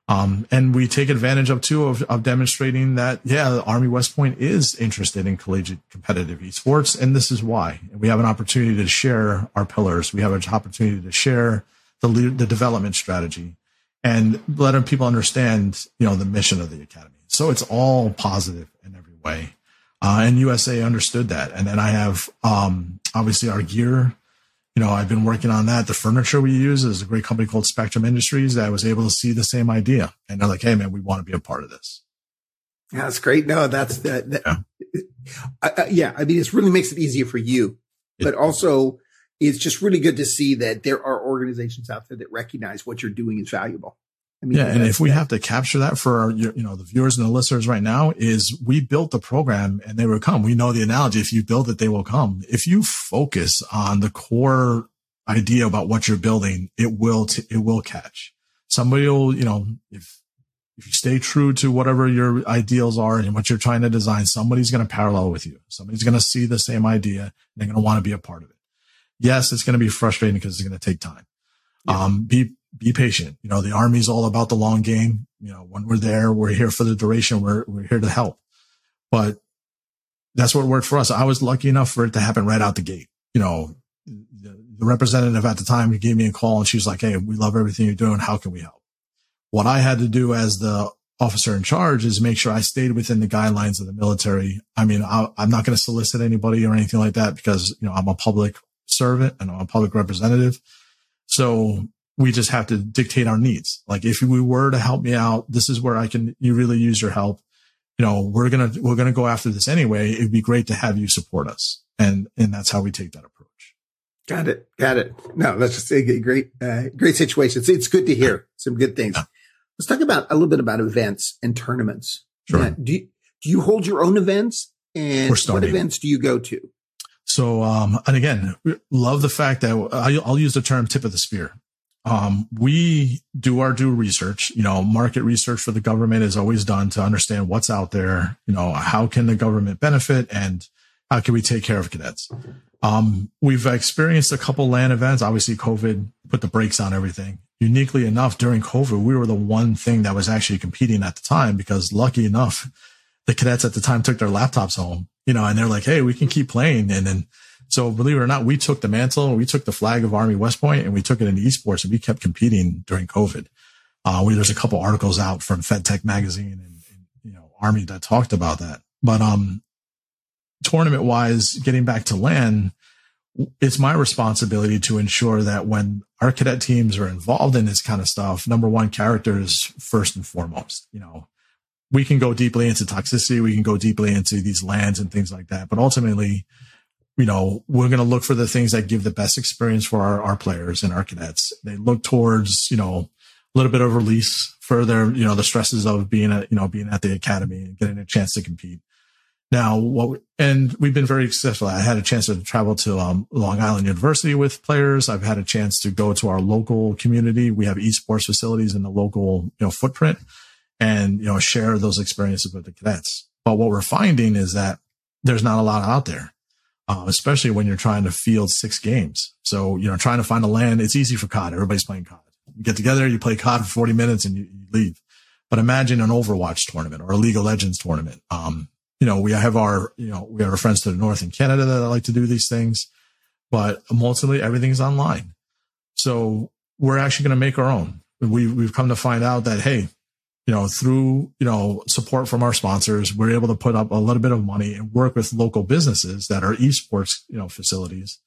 Um, and we take advantage of too of, of demonstrating that, yeah, Army West Point is interested in collegiate competitive esports. And this is why we have an opportunity to share our pillars. We have an opportunity to share the, the development strategy and letting people understand, you know, the mission of the academy. So it's all positive in every way. Uh, and USAA understood that. And then I have, um, obviously our gear. You know, I've been working on that. The furniture we use is a great company called Spectrum Industries that I was able to see the same idea. And they're like, Hey, man, we want to be a part of this. Yeah, that's great. No, that's that. that yeah. Uh, yeah. I mean, it really makes it easier for you, but also it's just really good to see that there are organizations out there that recognize what you're doing is valuable. I mean, yeah, and if we have to capture that for our, you know, the viewers and the listeners right now is we built the program and they will come. We know the analogy. If you build it, they will come. If you focus on the core idea about what you're building, it will, t- it will catch somebody will, you know, if, if you stay true to whatever your ideals are and what you're trying to design, somebody's going to parallel with you. Somebody's going to see the same idea. And they're going to want to be a part of it. Yes, it's going to be frustrating because it's going to take time. Yeah. Um, be be patient. You know, the army's all about the long game. You know, when we're there, we're here for the duration. We're, we're here to help, but that's what worked for us. I was lucky enough for it to happen right out the gate. You know, the, the representative at the time gave me a call and she was like, Hey, we love everything you're doing. How can we help? What I had to do as the officer in charge is make sure I stayed within the guidelines of the military. I mean, I, am not going to solicit anybody or anything like that because, you know, I'm a public servant and I'm a public representative. So we just have to dictate our needs. Like if we were to help me out, this is where I can, you really use your help. You know, we're going to, we're going to go after this anyway. It'd be great to have you support us. And, and that's how we take that approach. Got it. Got it. No, let's just say a great, uh, great situation. It's, it's good to hear some good things. Yeah. Let's talk about a little bit about events and tournaments. Sure. Do you, do you hold your own events and what events do you go to? So, um, and again, love the fact that I'll use the term tip of the spear um, we do our due research. You know, market research for the government is always done to understand what's out there. You know, how can the government benefit and how can we take care of cadets? Um, we've experienced a couple LAN events. Obviously, COVID put the brakes on everything. Uniquely enough, during COVID, we were the one thing that was actually competing at the time because lucky enough, the cadets at the time took their laptops home, you know, and they're like, Hey, we can keep playing. And then so believe it or not, we took the mantle, we took the flag of Army West Point and we took it into esports and we kept competing during COVID. Uh, we, there's a couple articles out from FedTech magazine and, and, you know, Army that talked about that. But, um, tournament wise, getting back to LAN, it's my responsibility to ensure that when our cadet teams are involved in this kind of stuff, number one, characters first and foremost. You know, we can go deeply into toxicity, we can go deeply into these LANs and things like that, but ultimately, you know, we're going to look for the things that give the best experience for our, our players and our cadets. They look towards, you know, a little bit of release for their, you know, the stresses of being at, you know, being at the academy and getting a chance to compete. Now, what, and we've been very successful. I had a chance to travel to um, Long Island University with players. I've had a chance to go to our local community. We have esports facilities in the local, you know, footprint and, you know, share those experiences with the cadets. But what we're finding is that there's not a lot out there, uh, especially when you're trying to field six games. So, you know, trying to find a LAN, it's easy for COD. Everybody's playing COD. You get together, you play COD for 40 minutes and you, you leave. But imagine an Overwatch tournament or a League of Legends tournament. Um, you know, we have our, you know, we have our friends to the north in Canada that like to do these things, but ultimately everything's online. So we're actually going to make our own. We, we've come to find out that, hey, you know, through, you know, support from our sponsors, we're able to put up a little bit of money and work with local businesses that are esports, you know, facilities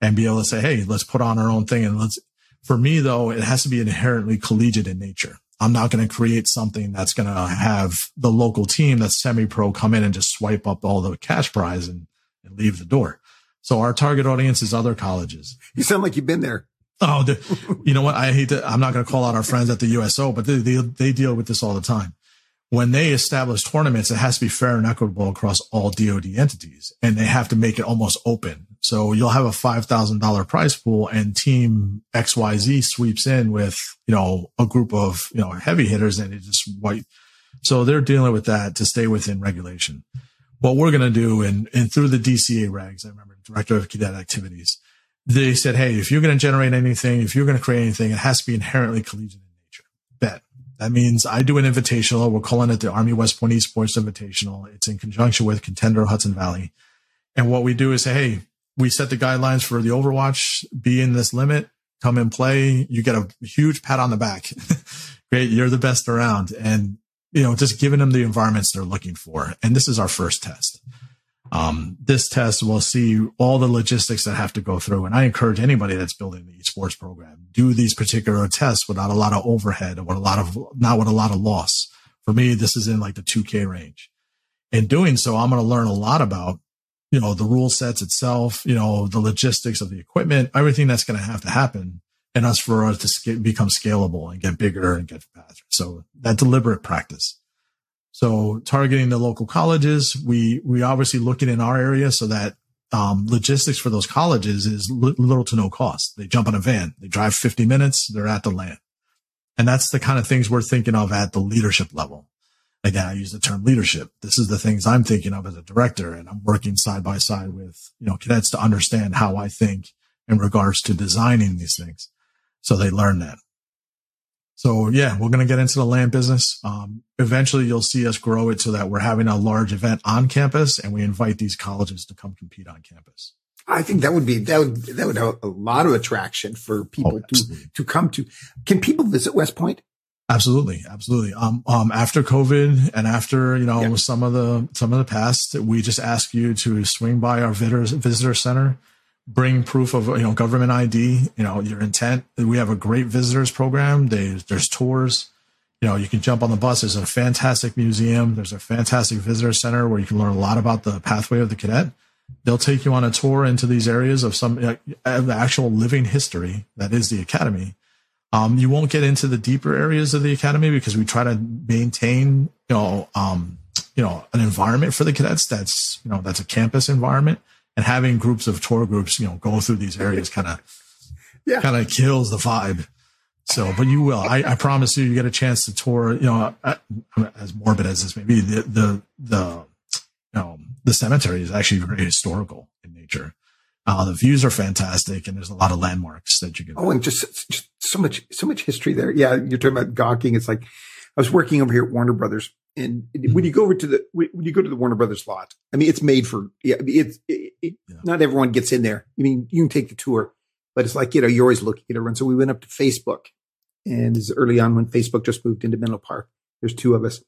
and be able to say, Hey, let's put on our own thing. And let's, for me though, it has to be inherently collegiate in nature. I'm not going to create something that's going to have the local team that's semi pro come in and just swipe up all the cash prize and, and leave the door. So our target audience is other colleges. You sound like you've been there. Oh, the, you know what? I hate to, I'm not going to call out our friends at the USO, but they, they, they deal with this all the time. When they establish tournaments, it has to be fair and equitable across all DOD entities and they have to make it almost open. So you'll have a $5,000 prize pool and team XYZ sweeps in with, you know, a group of, you know, heavy hitters and it just white. So they're dealing with that to stay within regulation. What we're going to do and, and through the DCA regs, I remember director of cadet activities, they said, Hey, if you're going to generate anything, if you're going to create anything, it has to be inherently collegiate in nature. Bet. That means I do an invitational. We're calling it the Army West Point Esports Invitational. It's in conjunction with Contender Hudson Valley. And what we do is say, Hey, we set the guidelines for the Overwatch, be in this limit, come and play. You get a huge pat on the back. Great. You're the best around. And, you know, just giving them the environments they're looking for. And this is our first test. Um, this test will see all the logistics that have to go through. And I encourage anybody that's building the esports program, do these particular tests without a lot of overhead or a lot of, not with a lot of loss. For me, this is in like the 2K range. In doing so, I'm going to learn a lot about you know, the rule sets itself, you know, the logistics of the equipment, everything that's going to have to happen and us for us to become scalable and get bigger and get faster. So that deliberate practice. So targeting the local colleges, we, we obviously looking in our area so that um, logistics for those colleges is li- little to no cost. They jump on a van, they drive 50 minutes, they're at the LAN. And that's the kind of things we're thinking of at the leadership level. Again, I use the term leadership. This is the things I'm thinking of as a director and I'm working side by side with, you know, cadets to understand how I think in regards to designing these things. So they learn that. So yeah, we're going to get into the LAN business. Um, eventually you'll see us grow it so that we're having a large event on campus and we invite these colleges to come compete on campus. I think that would be that would that would have a lot of attraction for people oh, to to come to. Can people visit West Point? Absolutely. Absolutely. Um, um, after COVID and after, you know, some of the, some of the past, we just ask you to swing by our visitors, visitor center, bring proof of, you know, government ID, you know, your intent. We have a great visitors program. They, there's tours, you know, you can jump on the bus. There's a fantastic museum. There's a fantastic visitor center where you can learn a lot about the pathway of the cadet. They'll take you on a tour into these areas of some of the actual living history that is the academy um, you won't get into the deeper areas of the academy because we try to maintain, you know, um, you know, an environment for the cadets that's, you know, that's a campus environment and having groups of tour groups, you know, go through these areas kind of, yeah. kind of kills the vibe. So, but you will, I, I, promise you, you get a chance to tour, you know, as morbid as this may be, the, the, the, you know, the cemetery is actually very historical in nature. Uh, the views are fantastic and there's a lot of landmarks that you can. Oh, and just, just so much, so much history there. Yeah. You're talking about gawking. It's like I was working over here at Warner Brothers and mm-hmm. when you go over to the, when you go to the Warner Brothers lot, I mean, it's made for, yeah, it's, it, it, yeah. not everyone gets in there. I mean, you can take the tour, but it's like, you know, you're always looking at everyone. So we went up to Facebook and this is early on when Facebook just moved into Menlo Park. There's two of us.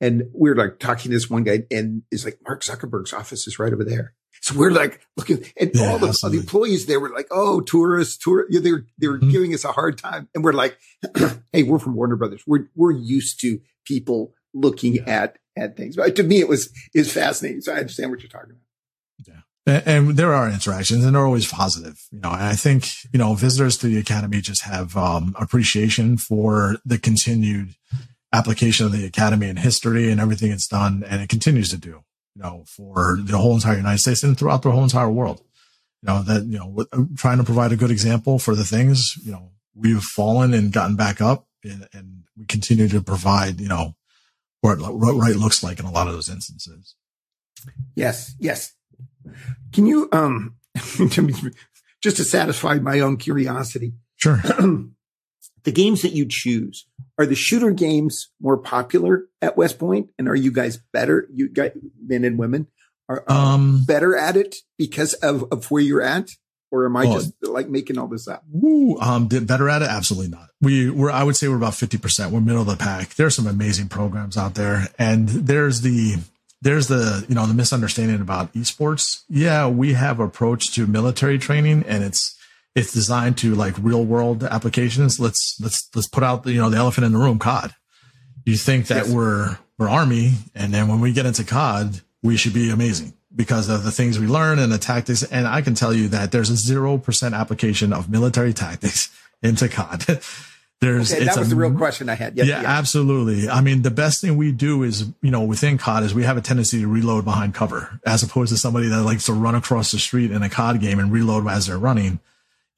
And we're like talking to this one guy and it's like Mark Zuckerberg's office is right over there. So we're like looking and yeah, all the, the, employees there were like, Oh, tourists, tour. Yeah, they're they were mm-hmm. giving us a hard time. And we're like, Hey, we're from Warner Brothers. We're, we're used to people looking yeah. at, at things. But to me, it was, is fascinating. So I understand what you're talking about. Yeah. And, there are interactions and they're always positive, you know, and I think, you know, visitors to the academy just have, um, appreciation for the continued application of the academy and history and everything it's done. And it continues to do, you know, for the whole entire United States and throughout the whole entire world. You know, that, you know, trying to provide a good example for the things, you know, we've fallen and gotten back up and, and we continue to provide, you know, what, what right looks like in a lot of those instances. Yes. Yes. Can you, um, just to satisfy my own curiosity. Sure. the games that you choose are the shooter games more popular at West Point, and are you guys better? You guys, men and women, are um, better at it because of of where you're at, or am I oh, just like making all this up? Woo, um, better at it? Absolutely not. We we're I would say we're about fifty percent. We're middle of the pack. There's some amazing programs out there, and there's the there's the you know the misunderstanding about esports. Yeah, we have approach to military training, and it's it's designed to like real world applications. Let's let's let's put out the you know the elephant in the room, COD. You think that yes. we're we're army, and then when we get into COD, we should be amazing because of the things we learn and the tactics. And I can tell you that there's a zero percent application of military tactics into COD. There's okay, that was a, the real question I had. Yes, yeah, yeah, absolutely. I mean, the best thing we do is, you know, within COD is we have a tendency to reload behind cover as opposed to somebody that likes to run across the street in a COD game and reload as they're running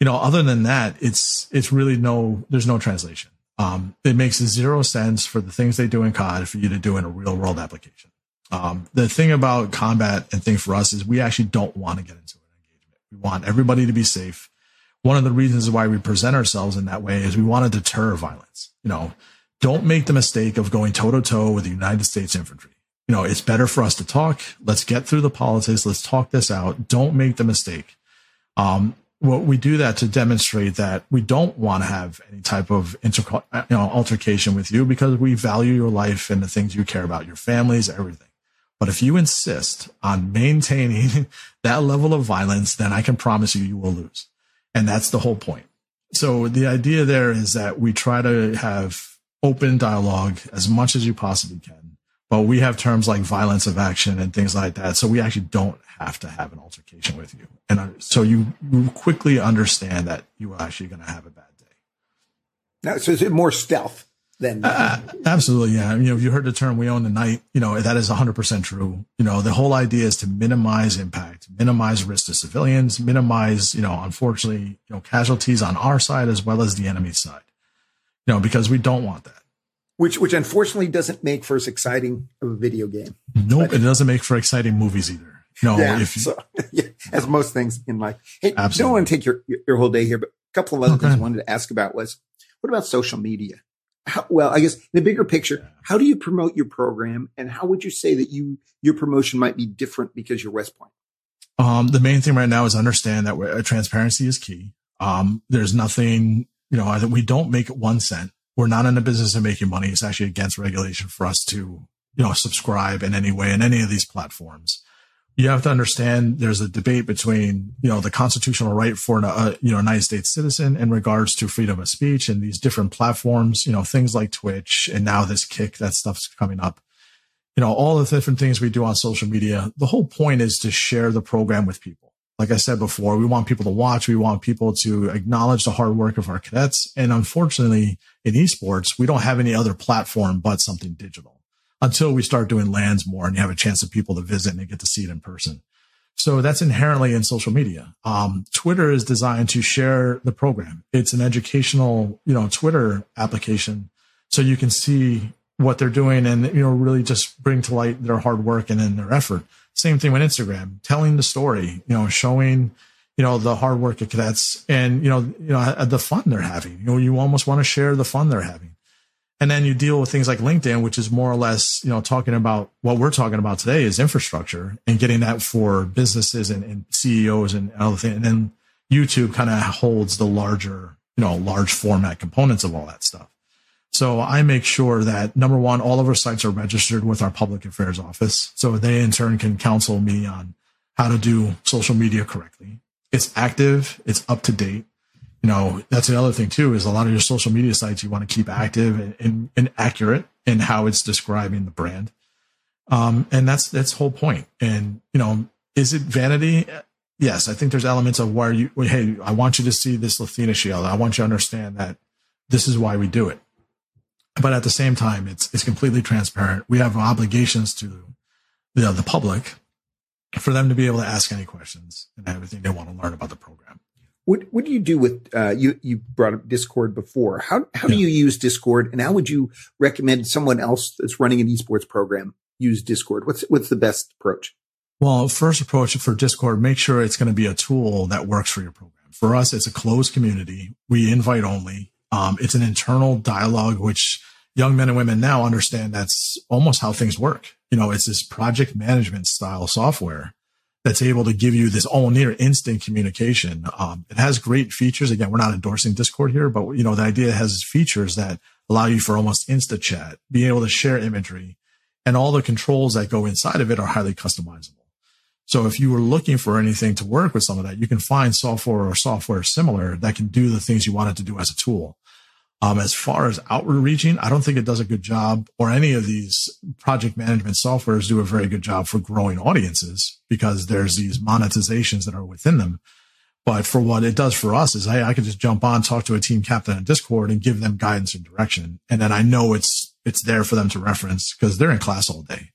you know, other than that, it's, it's really no, there's no translation. Um, it makes zero sense for the things they do in COD for you to do in a real world application. Um, the thing about combat and thing for us is we actually don't want to get into an engagement. We want everybody to be safe. One of the reasons why we present ourselves in that way is we want to deter violence. You know, don't make the mistake of going toe to toe with the United States infantry. You know, it's better for us to talk. Let's get through the politics. Let's talk this out. Don't make the mistake. Um, well, we do that to demonstrate that we don't want to have any type of inter- you know, altercation with you because we value your life and the things you care about, your families, everything. But if you insist on maintaining that level of violence, then I can promise you, you will lose. And that's the whole point. So the idea there is that we try to have open dialogue as much as you possibly can but we have terms like violence of action and things like that. So we actually don't have to have an altercation with you. And so you quickly understand that you are actually going to have a bad day. Now, so is it more stealth than? Uh, absolutely. Yeah. You know, if you heard the term we own the night, you know, that is 100% true. You know, the whole idea is to minimize impact, minimize risk to civilians, minimize, you know, unfortunately, you know, casualties on our side as well as the enemy side, you know, because we don't want that which which unfortunately doesn't make for as exciting of a video game. Nope, but, it doesn't make for exciting movies either. No, yeah, if you, so, yeah, as most things in life. Hey, absolutely. don't want to take your your whole day here, but a couple of other okay. things I wanted to ask about was what about social media? How, well, I guess the bigger picture, how do you promote your program, and how would you say that you your promotion might be different because you're West Point? Um, the main thing right now is understand that uh, transparency is key. Um, there's nothing, you know, we don't make one cent we're not in the business of making money. It's actually against regulation for us to, you know, subscribe in any way in any of these platforms. You have to understand there's a debate between, you know, the constitutional right for a, uh, you know, United States citizen in regards to freedom of speech and these different platforms, you know, things like Twitch and now this kick, that stuff's coming up. You know, all the different things we do on social media. The whole point is to share the program with people like I said before, we want people to watch. We want people to acknowledge the hard work of our cadets. And unfortunately, in esports, we don't have any other platform but something digital until we start doing LANs more and you have a chance of people to visit and get to see it in person. So that's inherently in social media. Um, Twitter is designed to share the program. It's an educational, you know, Twitter application. So you can see what they're doing and, you know, really just bring to light their hard work and then their effort. Same thing with Instagram, telling the story, you know, showing, you know, the hard work of cadets and, you know, you know, the fun they're having. You know, you almost want to share the fun they're having. And then you deal with things like LinkedIn, which is more or less, you know, talking about what we're talking about today is infrastructure and getting that for businesses and, and CEOs and other things. And then YouTube kind of holds the larger, you know, large format components of all that stuff. So I make sure that number one, all of our sites are registered with our public affairs office. So they in turn can counsel me on how to do social media correctly. It's active. It's up to date. You know, that's the other thing too, is a lot of your social media sites, you want to keep active and, and, and accurate in how it's describing the brand. Um, and that's, that's whole point. And, you know, is it vanity? Yes. I think there's elements of where you, Hey, I want you to see this Lathina shield. I want you to understand that this is why we do it but at the same time, it's it's completely transparent. We have obligations to the the public for them to be able to ask any questions and everything they want to learn about the program. What what do you do with uh, you? You brought up Discord before. How how yeah. do you use Discord, and how would you recommend someone else that's running an esports program use Discord? What's what's the best approach? Well, first approach for Discord, make sure it's going to be a tool that works for your program. For us, it's a closed community. We invite only. Um, it's an internal dialogue, which young men and women now understand that's almost how things work. You know, it's this project management style software that's able to give you this all near instant communication. Um, it has great features. Again, we're not endorsing Discord here, but you know, the idea has features that allow you for almost insta chat, being able to share imagery and all the controls that go inside of it are highly customizable. So if you were looking for anything to work with some of that, you can find software or software similar that can do the things you wanted to do as a tool. Um, as far as outward reaching, I don't think it does a good job or any of these project management softwares do a very good job for growing audiences because there's these monetizations that are within them. But for what it does for us is, hey, I can just jump on, talk to a team captain on Discord and give them guidance and direction. And then I know it's, it's there for them to reference because they're in class all day.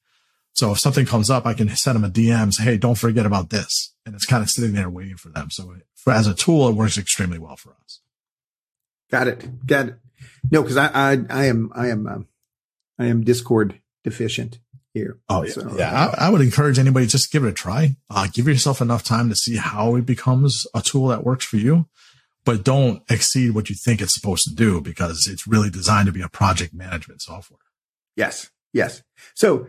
So if something comes up, I can send them a DM, say, Hey, don't forget about this. And it's kind of sitting there waiting for them. So for, as a tool, it works extremely well for us. Got it. Got it. No, because I, I, I am, I am, um, I am Discord deficient here. Oh yeah, so, yeah. Uh, I, I, would encourage anybody just give it a try. Uh, give yourself enough time to see how it becomes a tool that works for you, but don't exceed what you think it's supposed to do because it's really designed to be a project management software. Yes, yes. So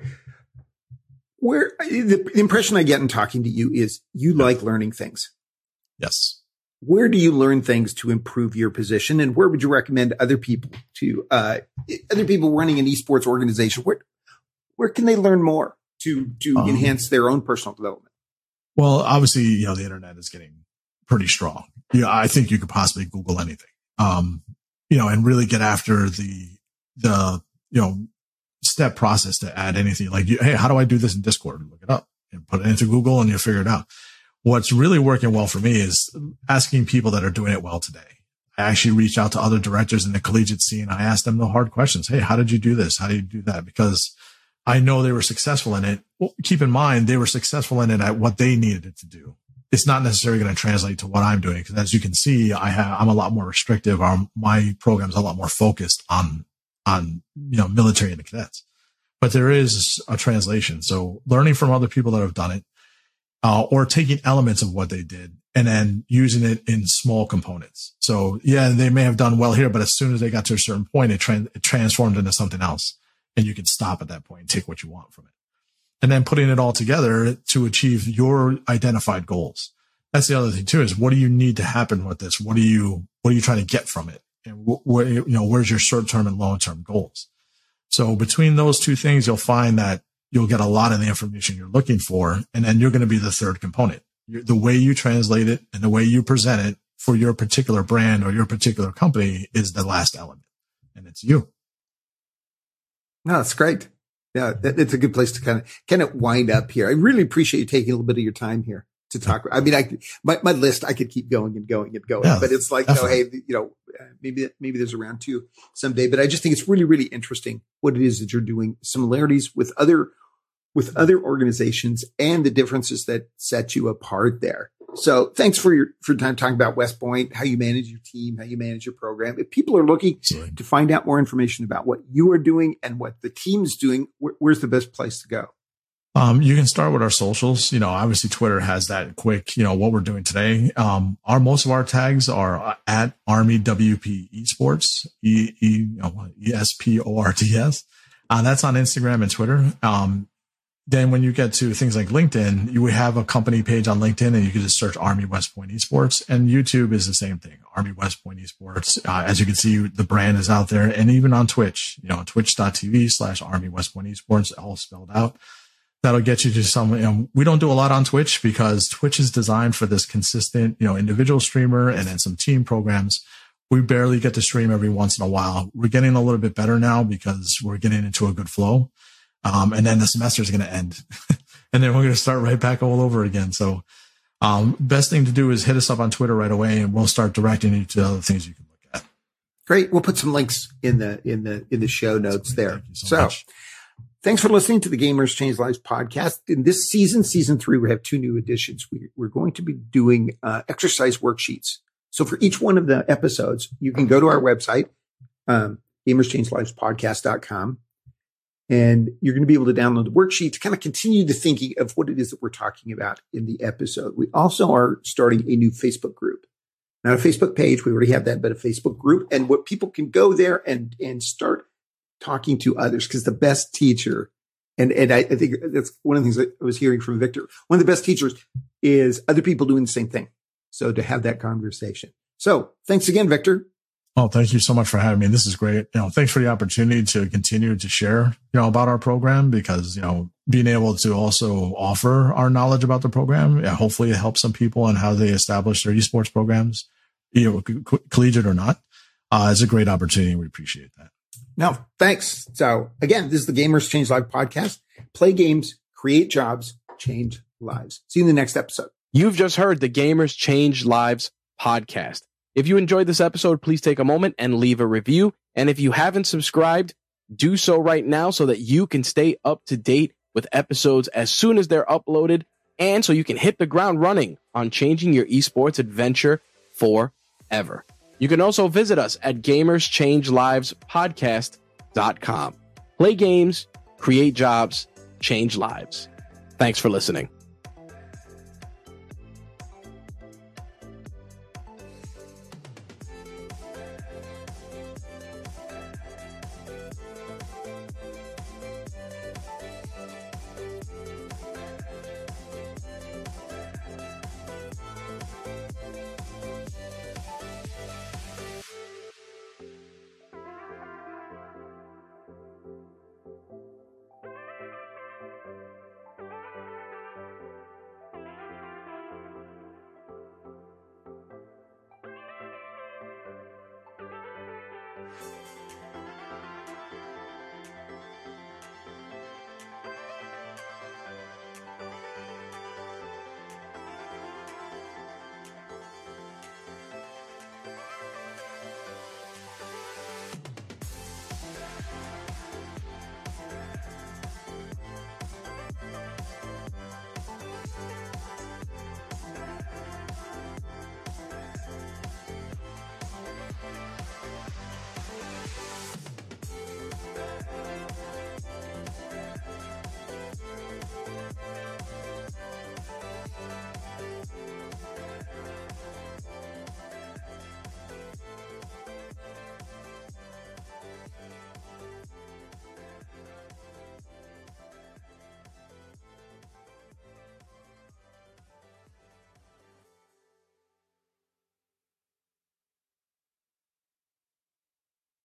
where the, the impression I get in talking to you is you like learning things. Yes where do you learn things to improve your position? And where would you recommend other people to uh, other people running an esports organization? Where where can they learn more to to um, enhance their own personal development? well obviously you know the internet is getting pretty strong. Yeah i think you could possibly google anything. Um you know and really get after the the you know step process to add anything. Like hey how do i do this in discord? Look it up and put it into google and you'll figure it out what's really working well for me is asking people that are doing it well today. I actually reach out to other directors in the collegiate scene. I ask them the hard questions. Hey, how did you do this? How did you do that? Because I know they were successful in it. Well, keep in mind, they were successful in it at what they needed it to do. It's not necessarily going to translate to what I'm doing. Cause as you can see, I have, I'm a lot more restrictive. Our, my program's a lot more focused on, on, you know, military and the cadets, but there is a translation. So learning from other people that have done it, uh, or taking elements of what they did and then using it in small components. So yeah, they may have done well here, but as soon as they got to a certain point, it, tra- it transformed into something else and you can stop at that point and take what you want from it. And then putting it all together to achieve your identified goals. That's the other thing too, is what do you need to happen with this? What do you, what are you trying to get from it? And what, you know, where's your short term and long term goals? So between those two things, you'll find that you'll get a lot of the information you're looking for. And then you're going to be the third component. The way you translate it and the way you present it for your particular brand or your particular company is the last element and it's you. No, that's great. Yeah, it's a good place to kind of kind of wind up here. I really appreciate you taking a little bit of your time here to talk. I mean, I my, my list I could keep going and going and going, yeah, but it's like, oh, hey, you know, maybe maybe there's a round two someday. But I just think it's really really interesting what it is that you're doing, similarities with other with other organizations and the differences that set you apart there. So thanks for your for time talking about West Point, how you manage your team, how you manage your program. If people are looking Sorry. to find out more information about what you are doing and what the team's doing, wh- where's the best place to go? Um, you can start with our socials. You know, obviously Twitter has that quick, you know, what we're doing today. Um, our, most of our tags are at Army WP Esports, E, E, you know, E S P O R T S. Uh, that's on Instagram and Twitter. Um, then when you get to things like LinkedIn, you would have a company page on LinkedIn and you could just search Army West Point Esports and YouTube is the same thing. Army West Point Esports. Uh, as you can see, the brand is out there and even on Twitch, you know, twitch.tv slash Army West Point Esports, all spelled out. That'll get you to some, you know, we don't do a lot on Twitch because Twitch is designed for this consistent, you know, individual streamer and then some team programs. We barely get to stream every once in a while. We're getting a little bit better now because we're getting into a good flow. Um, and then the semester is going to end and then we're going to start right back all over again. So, um, best thing to do is hit us up on Twitter right away and we'll start directing you to other things you can look at. Great. We'll put some links in the, in the, in the show notes there. so, so thanks for listening to the Gamers Change Lives podcast. In this season, season three, we have two new additions. We, are going to be doing uh, exercise worksheets. So for each one of the episodes, you can go to our website, um, gamerschangelivespodcast.com and you're going to be able to download the worksheet to kind of continue the thinking of what it is that we're talking about in the episode. We also are starting a new Facebook group. Not a Facebook page, we already have that, but a Facebook group. And what people can go there and, and start talking to others because the best teacher, and, and I, I think that's one of the things I was hearing from Victor. One of the best teachers is other people doing the same thing. So to have that conversation. So thanks again, Victor. Oh, thank you so much for having me. This is great. You know, thanks for the opportunity to continue to share, you know, about our program because, you know, being able to also offer our knowledge about the program, yeah, hopefully it helps some people on how they establish their esports programs, you know, co- collegiate or not. Uh, it's a great opportunity. We appreciate that. No, thanks. So again, this is the Gamers Change Live podcast. Play games, create jobs, change lives. See you in the next episode. You've just heard the Gamers Change Lives podcast. If you enjoyed this episode, please take a moment and leave a review. And if you haven't subscribed, do so right now so that you can stay up to date with episodes as soon as they're uploaded and so you can hit the ground running on changing your esports adventure forever. You can also visit us at gamerschangelivespodcast.com. Play games, create jobs, change lives. Thanks for listening.